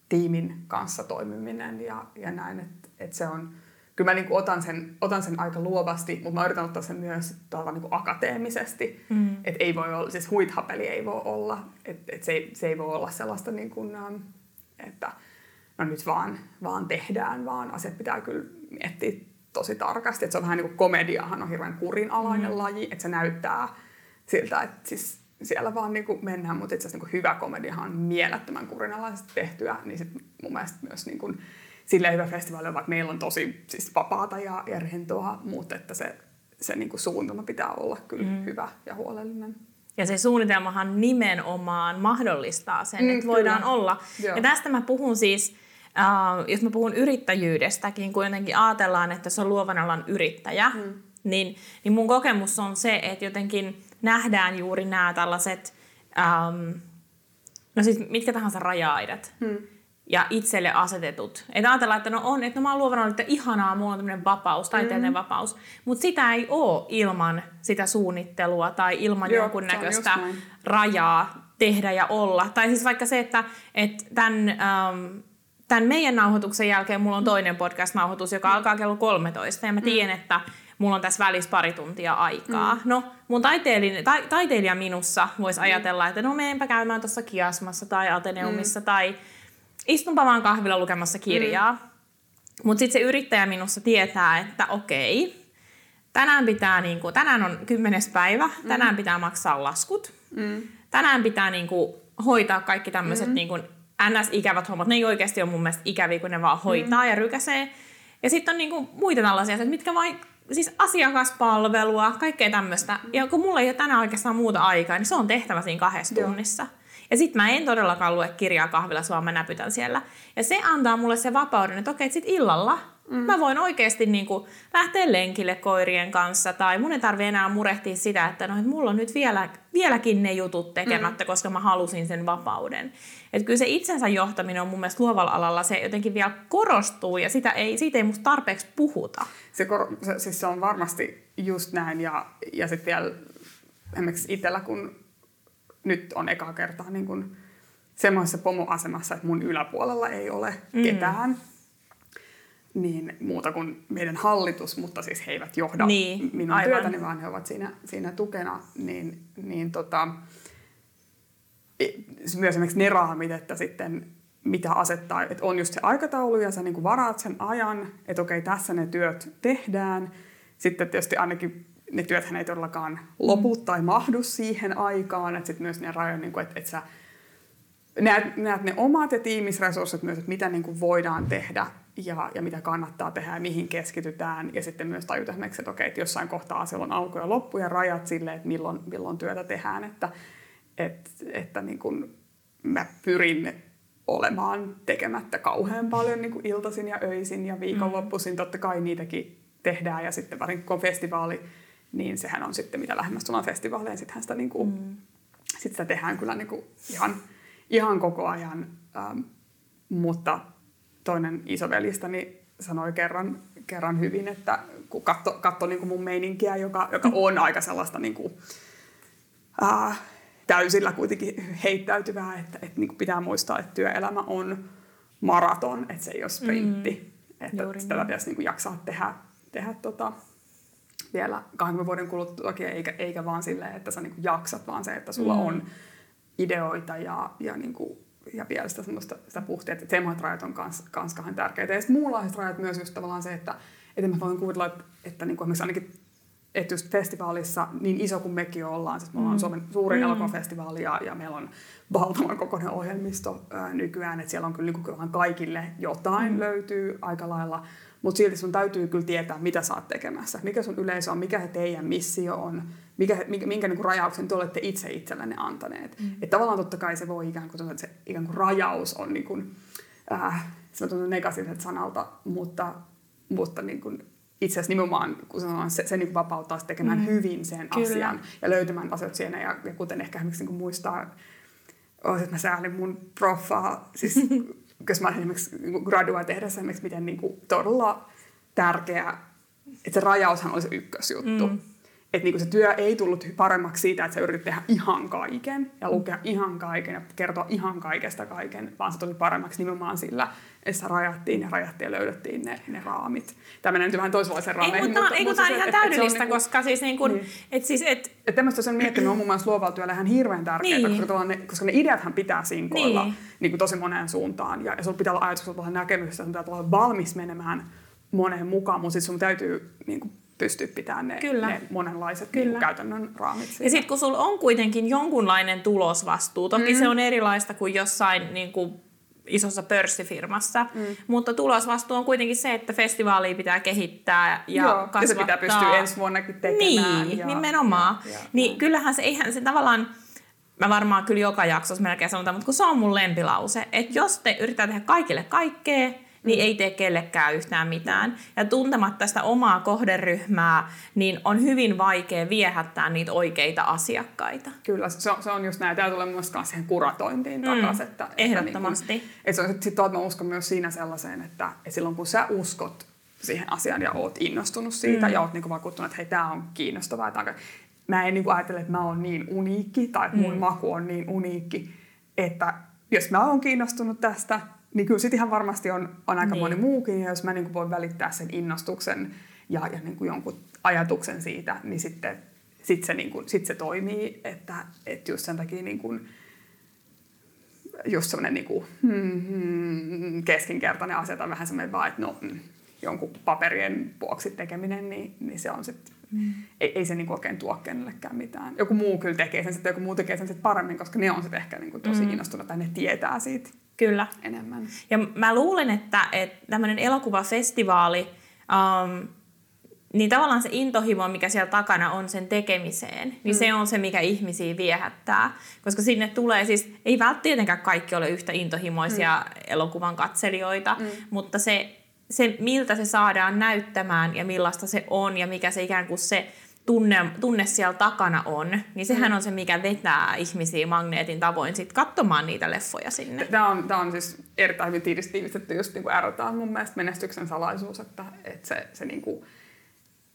tiimin kanssa toimiminen ja, ja näin, että, että se on, kyllä mä niin kuin otan, sen, otan sen aika luovasti, mutta mä yritän ottaa sen myös tuolla niin kuin akateemisesti. Mm. Että ei voi olla, siis huithapeli ei voi olla, että et se, ei, se ei voi olla sellaista niin kuin, ähm, että no nyt vaan, vaan tehdään, vaan asiat pitää kyllä miettiä tosi tarkasti. Että se on vähän niin kuin komediahan on hirveän kurinalainen mm. laji, että se näyttää siltä, että siis siellä vaan niin kuin mennään, mutta itse asiassa niin hyvä komediahan on mielettömän kurinalaisesti tehtyä, niin sit mun mielestä myös niin kuin, silleen hyvä festivaali, vaikka meillä on tosi siis vapaata ja, ja rentoa, mutta että se, se niin kuin suuntuma pitää olla kyllä mm. hyvä ja huolellinen. Ja se suunnitelmahan nimenomaan mahdollistaa sen, mm, että voidaan kyllä. olla. Joo. Ja tästä mä puhun siis, äh, jos mä puhun yrittäjyydestäkin, kun jotenkin ajatellaan, että se on luovan alan yrittäjä, mm. niin, niin mun kokemus on se, että jotenkin nähdään juuri nämä tällaiset, ähm, no siis mitkä tahansa raja-aidat. Hmm ja itselle asetetut. Että ajatellaan, että no on, että no mä oon luovana että ihanaa, mulla on tämmöinen vapaus, taiteellinen mm. vapaus. Mutta sitä ei ole ilman sitä suunnittelua tai ilman Joo, jonkunnäköistä rajaa tehdä ja olla. Tai siis vaikka se, että, että tämän, ähm, tämän meidän nauhoituksen jälkeen mulla on toinen podcast-nauhoitus, joka alkaa kello 13. Ja mä mm. tiedän, mm. että mulla on tässä välissä pari tuntia aikaa. Mm. No, mun taiteilija, ta, taiteilija minussa voisi mm. ajatella, että no meenpä käymään tuossa Kiasmassa tai Ateneumissa mm. tai istunpa vaan kahvilla lukemassa kirjaa. Mm. Mutta sitten se yrittäjä minussa tietää, että okei, tänään pitää, niinku, tänään on kymmenes päivä, mm. tänään pitää maksaa laskut, mm. tänään pitää niinku, hoitaa kaikki tämmöiset mm. niinku, ns-ikävät hommat. Ne ei oikeasti ole mun mielestä ikäviä, kun ne vaan hoitaa mm. ja rykäsee. Ja sitten on niinku, muita tällaisia asioita, mitkä vai, siis asiakaspalvelua, kaikkea tämmöistä. Ja kun mulla ei ole tänään oikeastaan muuta aikaa, niin se on tehtävä siinä kahdessa Joo. tunnissa. Ja sitten mä en todellakaan lue kirjaa kahvilassa, vaan mä näpytän siellä. Ja se antaa mulle se vapauden, että okei, sit illalla mm. mä voin oikeasti niinku lähteä lenkille koirien kanssa. Tai mun ei tarvi enää murehtia sitä, että no, että mulla on nyt vielä, vieläkin ne jutut tekemättä, mm. koska mä halusin sen vapauden. Että kyllä se itsensä johtaminen on mun mielestä luovalla alalla se jotenkin vielä korostuu ja sitä ei, siitä ei musta tarpeeksi puhuta. Se, kor- se, siis se on varmasti just näin ja, ja sitten vielä esimerkiksi itsellä, kun nyt on eka kertaa niin kuin semmoisessa pomoasemassa, että mun yläpuolella ei ole mm. ketään. Niin muuta kuin meidän hallitus, mutta siis he eivät johda niin, minun aivan. työtäni, vaan he ovat siinä, siinä tukena. Niin, niin tota, e, myös esimerkiksi ne raamit, että sitten mitä asettaa, että on just se aikataulu ja sä niin varaat sen ajan, että okei, tässä ne työt tehdään. Sitten tietysti ainakin ne työthän ei todellakaan lopu mm. tai mahdu siihen aikaan, että sitten myös ne rajoja, niin että, että sä näet, näet ne omat ja tiimisresurssit myös, että mitä niin kuin voidaan tehdä ja, ja mitä kannattaa tehdä ja mihin keskitytään. Ja sitten myös tajuta esimerkiksi, että okei, että jossain kohtaa siellä on alku ja loppu ja rajat sille, että milloin, milloin työtä tehdään. Että, että, että niin kuin mä pyrin olemaan tekemättä kauhean paljon niin kuin iltaisin ja öisin ja viikonloppuisin. Mm. Totta kai niitäkin tehdään ja sitten varsinkin kun on festivaali, niin sehän on sitten, mitä lähemmäs tullaan festivaaleja, sittenhän sitä, niin kuin, mm. sit sitä tehdään kyllä niin kuin ihan, ihan koko ajan. Ähm, mutta toinen isovelistäni sanoi kerran, kerran hyvin, että kun katso, katso niin kuin mun meininkiä, joka, joka on aika sellaista niin kuin, äh, täysillä kuitenkin heittäytyvää, että, että niin kuin pitää muistaa, että työelämä on maraton, että se ei ole sprintti. Mm, että sitä pitäisi niin kuin jaksaa tehdä, tehdä tota, vielä 20 vuoden kuluttuakin, eikä, eikä vaan silleen, että sä niinku jaksat, vaan se, että sulla mm. on ideoita ja, ja, niinku, ja vielä sitä, semmoista, sitä puhtia, että semmoiset rajat on kans, kans tärkeitä. Ja sitten muunlaiset rajat myös just tavallaan se, että, että mä voin kuvitella, että, että niinku esimerkiksi ainakin että just festivaalissa, niin iso kuin mekin ollaan, siis me ollaan mm. Suomen suurin mm. elokuvafestivaali ja, ja meillä on valtavan kokoinen ohjelmisto ää, nykyään, että siellä on kyllä niin kaikille jotain mm. löytyy aika lailla, mutta silti sun täytyy kyllä tietää, mitä sä oot tekemässä, mikä sun yleisö on, mikä se teidän missio on, mikä, minkä, minkä niin kuin rajauksen te olette itse itsellenne antaneet. Mm. Että tavallaan totta kai se voi ikään kuin, että se ikään kuin rajaus on niin kuin, äh, se tuntuu negatiiviselta sanalta, mutta, mutta niin kuin, itse asiassa nimenomaan, kun sanon, se, se niin vapauttaa tekemään mm. hyvin sen Kyllä. asian ja löytämään asiat siinä. Ja, ja kuten ehkä esimerkiksi niin muistaa, oh, että mä säälin mun proffaa, siis koska mä esimerkiksi niin gradua tehdessä esimerkiksi miten niin kuin, todella tärkeä, että se rajaushan oli se ykkösjuttu. Mm että niinku se työ ei tullut paremmaksi siitä, että sä yritit tehdä ihan kaiken ja lukea ihan kaiken ja kertoa ihan kaikesta kaiken, vaan se tuli paremmaksi nimenomaan sillä, että rajattiin ja rajattiin ja löydettiin ne, ne raamit. Tämä menee nyt vähän toisenlaisen raameihin. Ei, mutta, ei, mutta, tämä on ihan täydellistä, et, koska siis niin kuin, niin. et siis, et... Et tämmöistä sen miettinyt on mun mielestä luovalla työllä ihan hirveän tärkeää, niin. koska, ne, koska ne ideathan pitää sinkoilla niin. niin kuin tosi moneen suuntaan. Ja, ja sulla pitää olla ajatus, sulla pitää olla näkemys, sun pitää olla valmis menemään moneen mukaan, mutta sitten sun täytyy niin kuin, pystyä pitämään ne, Kyllä. ne monenlaiset Kyllä. Niin käytännön raamit. Siinä. Ja sitten kun sulla on kuitenkin jonkunlainen tulosvastuu, toki mm. se on erilaista kuin jossain niin kuin isossa pörssifirmassa, mm. mutta tulosvastuu on kuitenkin se, että festivaalia pitää kehittää ja Joo, kasvattaa. Ja se pitää pystyä ensi vuonnakin tekemään. Niin, ja, nimenomaan. Ja, ja, niin ja. kyllähän se, eihän se tavallaan, mä varmaan kyllä joka jaksossa melkein sanotaan, mutta kun se on mun lempilause, että jos te yrittää tehdä kaikille kaikkea, niin ei tee kellekään yhtään mitään. Ja tuntematta sitä omaa kohderyhmää, niin on hyvin vaikea viehättää niitä oikeita asiakkaita. Kyllä, se on, se on just näin. Tämä tulee myös siihen kuratointiin mm, takaisin. Että, ehdottomasti. Että, niin että sit, sit mä uskon myös siinä sellaiseen, että, että silloin kun sä uskot siihen asiaan ja oot innostunut siitä mm. ja oot niinku vakuuttunut, että hei, tämä on kiinnostavaa. Tämä Mä en niinku ajattele, että mä oon niin uniikki tai että mun mm. maku on niin uniikki, että jos mä oon kiinnostunut tästä, niin kyllä sitten ihan varmasti on, on aika niin. moni muukin, ja jos mä niin kuin voin välittää sen innostuksen ja, ja niin kuin jonkun ajatuksen siitä, niin sitten sit se, niin kuin, sit se toimii, että, että just sen takia niin kuin, just semmoinen niin kuin, hmm, hmm, keskinkertainen asia tai vähän semmoinen vaan, että no, mm, jonkun paperien vuoksi tekeminen, niin, niin se on sitten, mm. ei, ei se niinku oikein tuo kenellekään mitään. Joku muu kyllä tekee sen sitten, joku muu tekee sen sitten paremmin, koska ne on sitten ehkä niinku tosi mm. innostunut tai ne tietää siitä. Kyllä. Enemmän. Ja mä luulen, että, että tämmöinen elokuvafestivaali, um, niin tavallaan se intohimo, mikä siellä takana on sen tekemiseen, niin mm. se on se, mikä ihmisiä viehättää. Koska sinne tulee siis, ei välttämättä kaikki ole yhtä intohimoisia mm. elokuvan katselijoita, mm. mutta se, se, miltä se saadaan näyttämään ja millaista se on ja mikä se ikään kuin se tunne, tunne siellä takana on, niin sehän mm. on se, mikä vetää ihmisiä magneetin tavoin sit katsomaan niitä leffoja sinne. Tämä on, tämä on siis erittäin hyvin tiivistetty just niin kuin R mun mielestä menestyksen salaisuus, että, että se, se, niin kuin,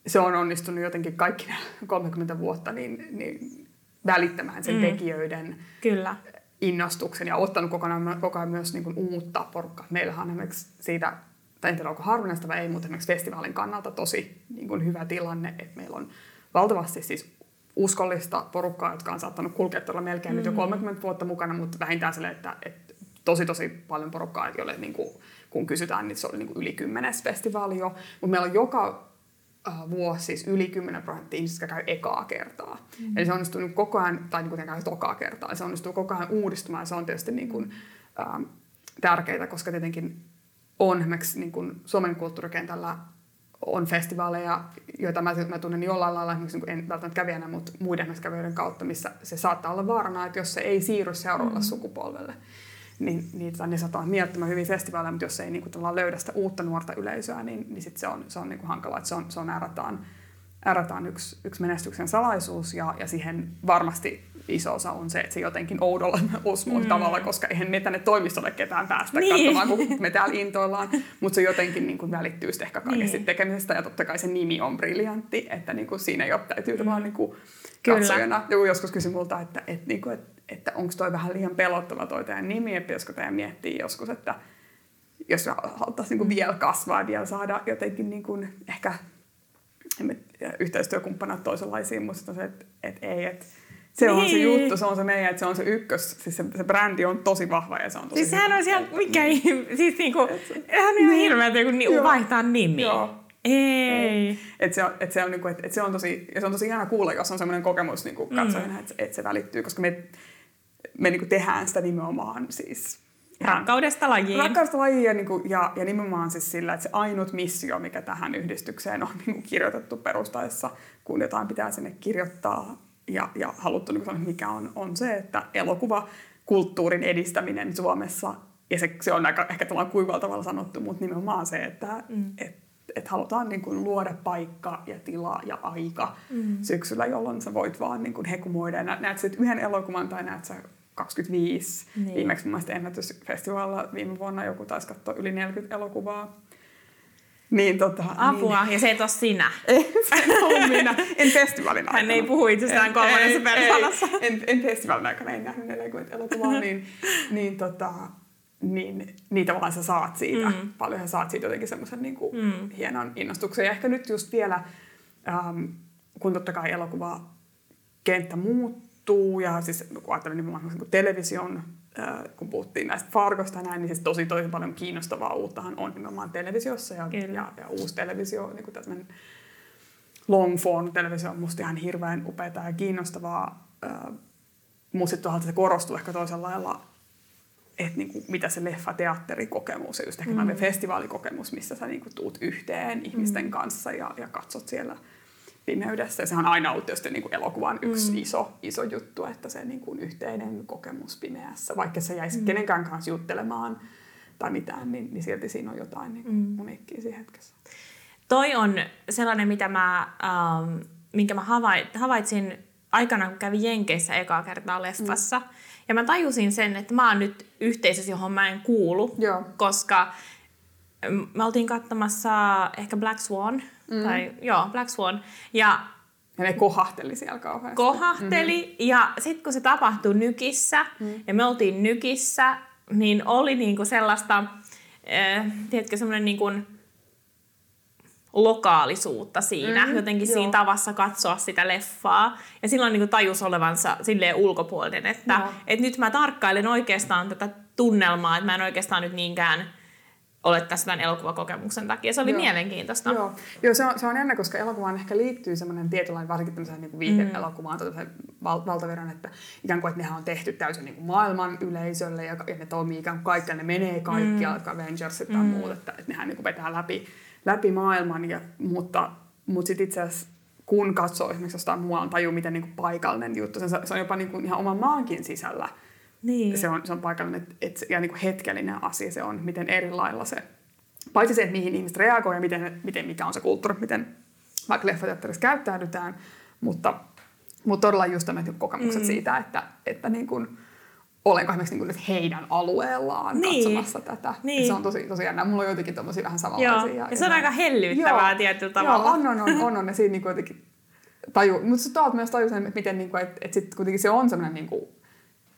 se on onnistunut jotenkin kaikki 30 vuotta niin, niin välittämään sen mm. tekijöiden Kyllä. innostuksen ja ottanut koko ajan, koko ajan myös niin kuin uutta porukkaa. Meillähän on esimerkiksi siitä tai en tiedä onko harvinaista vai ei, mutta esimerkiksi festivaalin kannalta tosi niin kuin hyvä tilanne, että meillä on valtavasti siis uskollista porukkaa, jotka on saattanut kulkea tuolla melkein mm. nyt jo 30 vuotta mukana, mutta vähintään sille, että, että tosi tosi paljon porukkaa, jolle niin kuin, kun kysytään, niin se oli niin kuin yli kymmenes festivaali jo. Mutta meillä on joka uh, vuosi siis yli 10 prosenttia ihmisistä käy ekaa kertaa. Mm. Eli se onnistuu niin koko ajan, tai niin kuin käy tokaa kertaa, eli se onnistuu koko ajan uudistumaan ja se on tietysti niin kuin, uh, tärkeää, koska tietenkin on esimerkiksi niin kuin Suomen kulttuurikentällä on festivaaleja, joita mä, mä tunnen jollain lailla, esimerkiksi niin en välttämättä kävijänä, mutta muiden kävijöiden kautta, missä se saattaa olla vaarana, että jos se ei siirry seuraavalle mm. sukupolvelle, niin niitä ne saattaa mielettömän hyvin festivaaleja, mutta jos se ei niin kuin, löydä sitä uutta nuorta yleisöä, niin, niin sit se on, se on niin kuin hankalaa, että se on, se on äärätään, äärätään yksi, yksi menestyksen salaisuus ja, ja siihen varmasti iso osa on se, että se jotenkin oudolla osmoon mm. tavalla, koska eihän me tänne toimistolle ketään päästä niin. katsomaan, kun me täällä intoillaan. Mutta se jotenkin niin kuin välittyy sitten ehkä kaikesta niin. tekemisestä ja totta kai se nimi on briljantti, että niin kuin siinä jo täytyy mm. vaan niin kuin katsojana. Joku joskus kysyi multa, että, että, niin kuin, että, että onko toi vähän liian pelottava toi teidän nimi, että pitäisikö teidän miettiä joskus, että jos haluttaisiin niin vielä kasvaa ja vielä saada jotenkin niin kuin ehkä yhteistyökumppanat toisenlaisiin, mutta se, että, että ei, että se niin. on se niin. juttu, se on se meidän, että se on se ykkös, siis se, se brändi on tosi vahva ja se on tosi Siis sehän on siellä, mikä, siis niinku, sehän on ihan niin. hirveä, kun ni, vaihtaa nimi. Joo. Ei. Et se on, et se on, niinku, et, et se on tosi, ja se on tosi ihana kuulla, jos on semmoinen kokemus niinku katsojana, mm. että et se välittyy, koska me, me niinku tehdään sitä nimenomaan siis Rakkaudesta lajiin. Rakkaudesta lajiin ja, niin kuin, ja, ja nimenomaan siis sillä, että se ainut missio, mikä tähän yhdistykseen on niin kuin kirjoitettu perustaessa, kun jotain pitää sinne kirjoittaa ja, ja haluttu niin sanoa, mikä on, on se, että elokuva kulttuurin edistäminen Suomessa, ja se, se on aika ehkä tavallaan tavalla sanottu, mutta nimenomaan se, että mm. et, et halutaan niin kuin luoda paikka ja tila ja aika mm. syksyllä, jolloin sä voit vaan niin kuin hekumoida. Ja näet sä yhden elokuvan tai näet sä 25. Niin. Viimeksi mun mielestä ennätysfestivaalilla viime vuonna joku taisi katsoa yli 40 elokuvaa. Niin, tota, Apua, niin. ja se et ole sinä. en ole minä. En festivaalin aikana. Hän ei puhu itsestään kolmannessa persoonassa. En, en, festivaalin aikana, en nähnyt 40 elokuvaa, niin, niin, tota, niin, niin tavallaan sä saat siitä. Mm. Paljon sä saat siitä jotenkin semmoisen niin kuin, mm. hienon innostuksen. Ja ehkä nyt just vielä, ähm, kun totta kai elokuva kenttä muuttuu, ja siis kun nimenomaan niin television, kun puhuttiin näistä Fargosta näin, niin siis tosi tosi paljon kiinnostavaa uuttahan on nimenomaan televisiossa ja, ja, ja uusi televisio, niin kuin tämmöinen long form televisio on musta ihan hirveän upeaa ja kiinnostavaa. Mutta sitten se korostuu ehkä toisella lailla, että niinku, mitä se leffa-teatterikokemus ja just ehkä mm. festivaalikokemus, missä sä niinku tuut yhteen ihmisten mm. kanssa ja, ja katsot siellä – pimeydessä. Ja sehän on aina ollut tietysti niin kuin elokuvan yksi mm. iso, iso juttu, että se niin kuin yhteinen kokemus pimeässä, vaikka se jäisi mm. kenenkään kanssa juttelemaan tai mitään, niin, niin silti siinä on jotain niin kuin mm. uniikkiä siinä hetkessä. Toi on sellainen, mitä mä, ähm, minkä mä havaitsin aikana, kun kävin Jenkeissä ekaa kertaa leffassa. Mm. Ja mä tajusin sen, että mä oon nyt yhteisössä, johon mä en kuulu, Joo. koska me oltiin katsomassa ehkä Black Swan, mm. tai joo, Black Swan, ja ja ne kohahteli siellä kauheasti. Kohahteli, mm-hmm. ja sitten kun se tapahtui Nykissä, mm. ja me oltiin Nykissä, niin oli niinku sellaista, äh, tiedätkö, semmoinen niinku lokaalisuutta siinä, mm, jotenkin joo. siinä tavassa katsoa sitä leffaa. Ja silloin niin tajus olevansa silleen ulkopuolinen, että et nyt mä tarkkailen oikeastaan tätä tunnelmaa, että mä en oikeastaan nyt niinkään ole tässä tämän elokuvakokemuksen takia. Se oli Joo. mielenkiintoista. Joo, Joo se, on, se on jännä, koska elokuvaan ehkä liittyy semmoinen tietynlainen, varsinkin tämmöiseen niin viihde-elokuvaan, mm. val- valtaverran, että ikään kuin, että nehän on tehty täysin niin kuin maailman yleisölle ja, ja ne toimii ikään kuin kaikki, ne menee kaikkialla, mm. jotka Avengersit tai mm. muut, että, että nehän niin kuin vetää läpi, läpi maailman, ja, mutta, mutta sitten itse asiassa kun katsoo esimerkiksi jostain muualla, tajuu miten niin kuin paikallinen juttu, se, se on jopa niin kuin ihan oman maankin sisällä niin. Se, on, se on paikallinen et, ja niin kuin hetkellinen asia se on, miten eri lailla se, paitsi se, että mihin ihmiset reagoivat ja miten, miten, mikä on se kulttuuri, miten vaikka leffateatterissa käyttäydytään, mutta, mutta todella just tämmöiset niinku kokemukset mm. siitä, että, että niin kuin, olenko esimerkiksi niin kuin heidän alueellaan niin. katsomassa tätä. Niin. se on tosi, tosi jännä. Mulla on joitakin tommosia vähän samanlaisia. Joo. Ja, ja se on aika hellyyttävää joo. tietyllä tavalla. Joo, on, on, on, on, on. Ja siinä niin jotenkin taju, mutta sä myös taju sen, että miten niin kuin, että, että sit kuitenkin se on semmoinen niin kuin,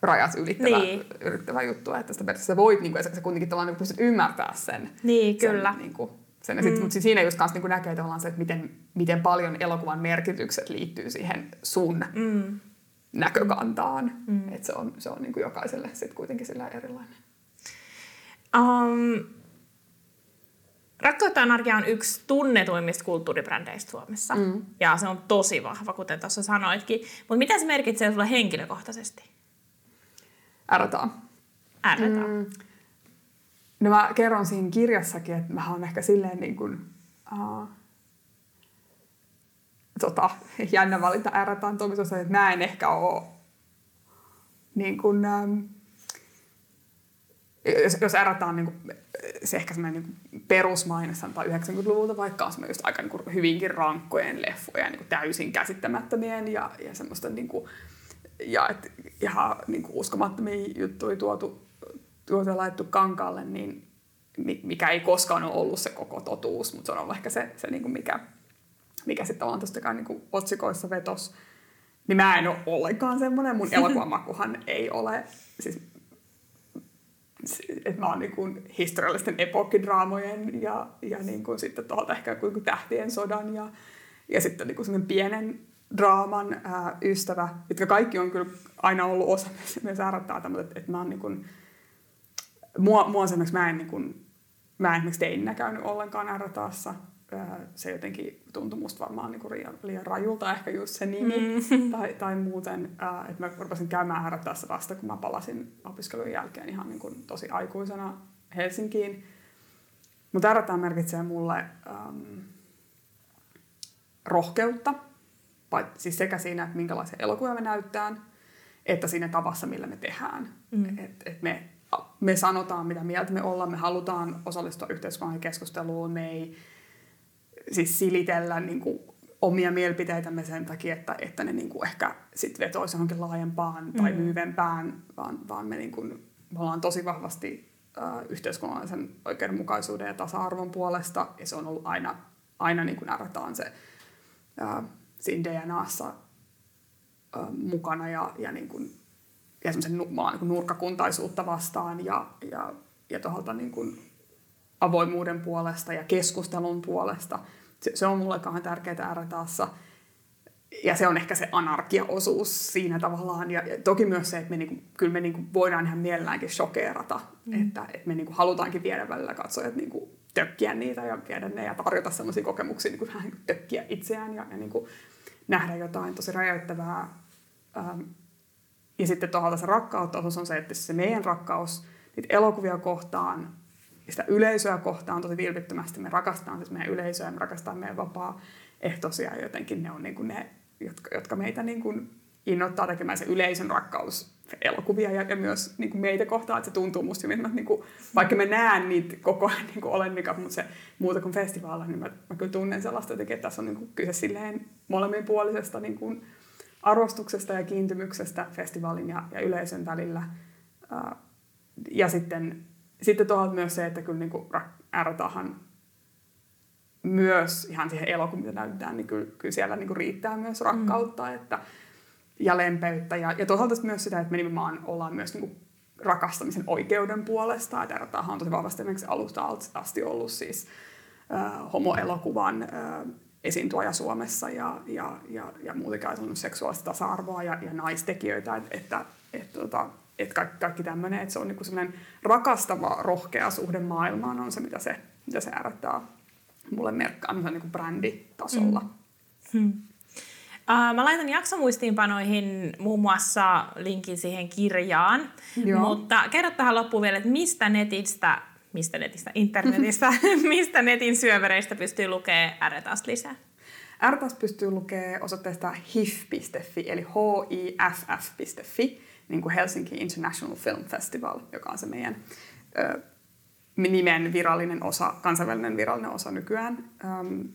rajat ylittävä, niin. ylittävä juttu, että sitä periaatteessa voit, niin kuin, sä, sä kuitenkin tavallaan niin pystyt ymmärtämään sen. Niin, sen, kyllä. Niin kuin, sen, ja sit, mm. mutta siinä just kanssa niin näkee tavallaan se, että miten, miten paljon elokuvan merkitykset liittyy siihen sun mm. näkökantaan. Mm. Että se on, se on niin kuin jokaiselle sit kuitenkin sillä erilainen. Um, Rakkautta anarkia on yksi tunnetuimmista kulttuuribrändeistä Suomessa. Mm. Ja se on tosi vahva, kuten tuossa sanoitkin. Mutta mitä se merkitsee sulle henkilökohtaisesti? Ärrätään. Ärrätään. Mm. No mä kerron siinä kirjassakin, että mä oon ehkä silleen niin kuin, uh, tota, jännä valita ärrätään tuomisessa, että mä en ehkä ole niin kuin, um, jos, jos ärrätään niin kuin, se ehkä semmoinen niin perusmaine sanotaan 90-luvulta, vaikka on just aika niin kuin hyvinkin rankkojen leffoja, niin kuin täysin käsittämättömien ja, ja semmoista niin kuin, ja et ihan niin kuin uskomattomia juttuja tuotu, tuotu ja laittu kankaalle, niin mikä ei koskaan ole ollut se koko totuus, mutta se on ollut ehkä se, se niin kuin mikä, mikä sitten on tosta niin otsikoissa vetos. Niin mä en ole ollenkaan semmoinen. Mun elokuvamakuhan ei ole, siis että mä oon niin kuin historiallisten epokkidraamojen ja, ja niin kuin sitten tuolta ehkä kuin tähtien sodan ja, ja sitten niin kuin pienen draaman ää, ystävä, jotka kaikki on kyllä aina ollut osa myös ärrättää että, että mä oon niin kuin, mua, mua esimerkiksi mä en niin kuin, mä en esimerkiksi teininä käynyt ollenkaan ärrätaassa. se jotenkin tuntui musta varmaan niin kuin liian, liian rajulta ehkä just se nimi mm. tai, tai muuten, että mä rupesin käymään tässä vasta, kun mä palasin opiskelun jälkeen ihan niin kuin tosi aikuisena Helsinkiin. Mutta ärätään merkitsee mulle ähm, rohkeutta, siis sekä siinä, että minkälaisia elokuvia me näyttää, että siinä tavassa, millä me tehdään. Mm. Et, et me, me sanotaan, mitä mieltä me ollaan, me halutaan osallistua yhteiskunnan keskusteluun, me ei siis silitellä niin kuin, omia mielipiteitämme sen takia, että, että ne niin kuin ehkä sit vetoisi johonkin laajempaan tai mm. myyvempään, vaan, vaan me, niin kuin, me ollaan tosi vahvasti äh, yhteiskunnallisen oikeudenmukaisuuden ja tasa-arvon puolesta, ja se on ollut aina, aina niin kuin se äh, siinä DNAssa äh, mukana ja, ja, niin kuin, ja semmoisen niin kuin nurkkakuntaisuutta vastaan ja, ja, ja tuolta niin kuin avoimuuden puolesta ja keskustelun puolesta. Se, se on mulle kauhean tärkeää RTAssa. Ja se on ehkä se anarkia-osuus siinä tavallaan. Ja, ja toki myös se, että me niinku, kyllä me niinku voidaan ihan mielelläänkin shokeerata. Mm. Että, että me niinku halutaankin viedä välillä katsojat niinku tökkiä niitä ja viedä ne ja tarjota sellaisia kokemuksia niinku vähän niinku tökkiä itseään ja, ja niinku nähdä jotain tosi räjäyttävää. Ähm, ja sitten tuohon se rakkautta on se, että se meidän rakkaus niitä elokuvia kohtaan sitä yleisöä kohtaan tosi vilpittömästi. Me rakastetaan siis meidän yleisöä, me rakastetaan meidän vapaa-ehtoisia jotenkin ne on niin kuin ne, jotka, jotka meitä niin kuin innoittaa tekemään se yleisön rakkaus elokuvia ja, ja myös niin kuin meitä kohtaan, että se tuntuu musta hyvin, että niin kuin, vaikka mä näen niitä koko ajan niin olemmika, mutta se muuta kuin festivaalla, niin mä, mä kyllä tunnen sellaista jotenkin, että tässä on niin kuin kyse silleen molemminpuolisesta niin kuin arvostuksesta ja kiintymyksestä festivaalin ja, ja yleisön välillä. Ja sitten sitten tuohon myös se, että kyllä niin R-tahan myös ihan siihen elokuviin, mitä näytetään, niin kyllä, kyllä siellä niin kuin riittää myös rakkautta mm. että, ja lempeyttä. Ja, ja toisaalta myös sitä, että me nimenomaan ollaan myös niin kuin rakastamisen oikeuden puolesta. Että on tosi vahvasti esimerkiksi alusta asti ollut siis äh, homoelokuvan äh, esiintuoja Suomessa ja, ja, ja, ja muutenkin seksuaalista tasa-arvoa ja, ja naistekijöitä. Että, että, että, että että kaikki, kaikki tämmöinen, että se on niinku sellainen rakastava, rohkea suhde maailmaan on se, mitä se, mitä se ärättää mulle merkkaa niin bränditasolla. Mm. Hmm. Uh, mä laitan jaksomuistiinpanoihin muun muassa linkin siihen kirjaan, Joo. mutta kerro tähän loppuun vielä, että mistä netistä, mistä netistä, internetistä, mistä netin syövereistä pystyy lukemaan Äretast lisää? RTAS pystyy lukemaan osoitteesta hif.fi, eli hiff.fi niin kuin Helsinki International Film Festival, joka on se meidän ö, nimen virallinen osa, kansainvälinen virallinen osa nykyään. Öm,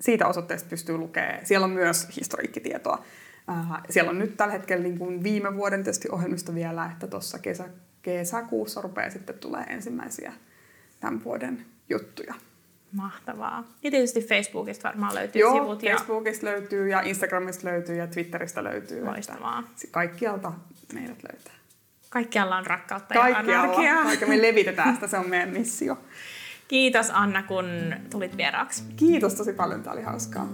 siitä osoitteesta pystyy lukemaan. Siellä on myös historiikkitietoa. Äh, siellä on nyt tällä hetkellä niin kuin viime vuoden tietysti ohjelmista vielä, että tuossa kesä, kesäkuussa rupeaa sitten tulee ensimmäisiä tämän vuoden juttuja. Mahtavaa. Ja tietysti Facebookista varmaan löytyy Joo, sivut. Ja... Facebookista löytyy ja Instagramista löytyy ja Twitteristä löytyy. Loistavaa. Kaikkialta meidät löytää. Kaikkialla on rakkautta Kaikkialla. ja anarkiaa. Vaikka me levitetään sitä, se on meidän missio. Kiitos Anna, kun tulit vieraaksi. Kiitos tosi paljon, tämä oli hauskaa.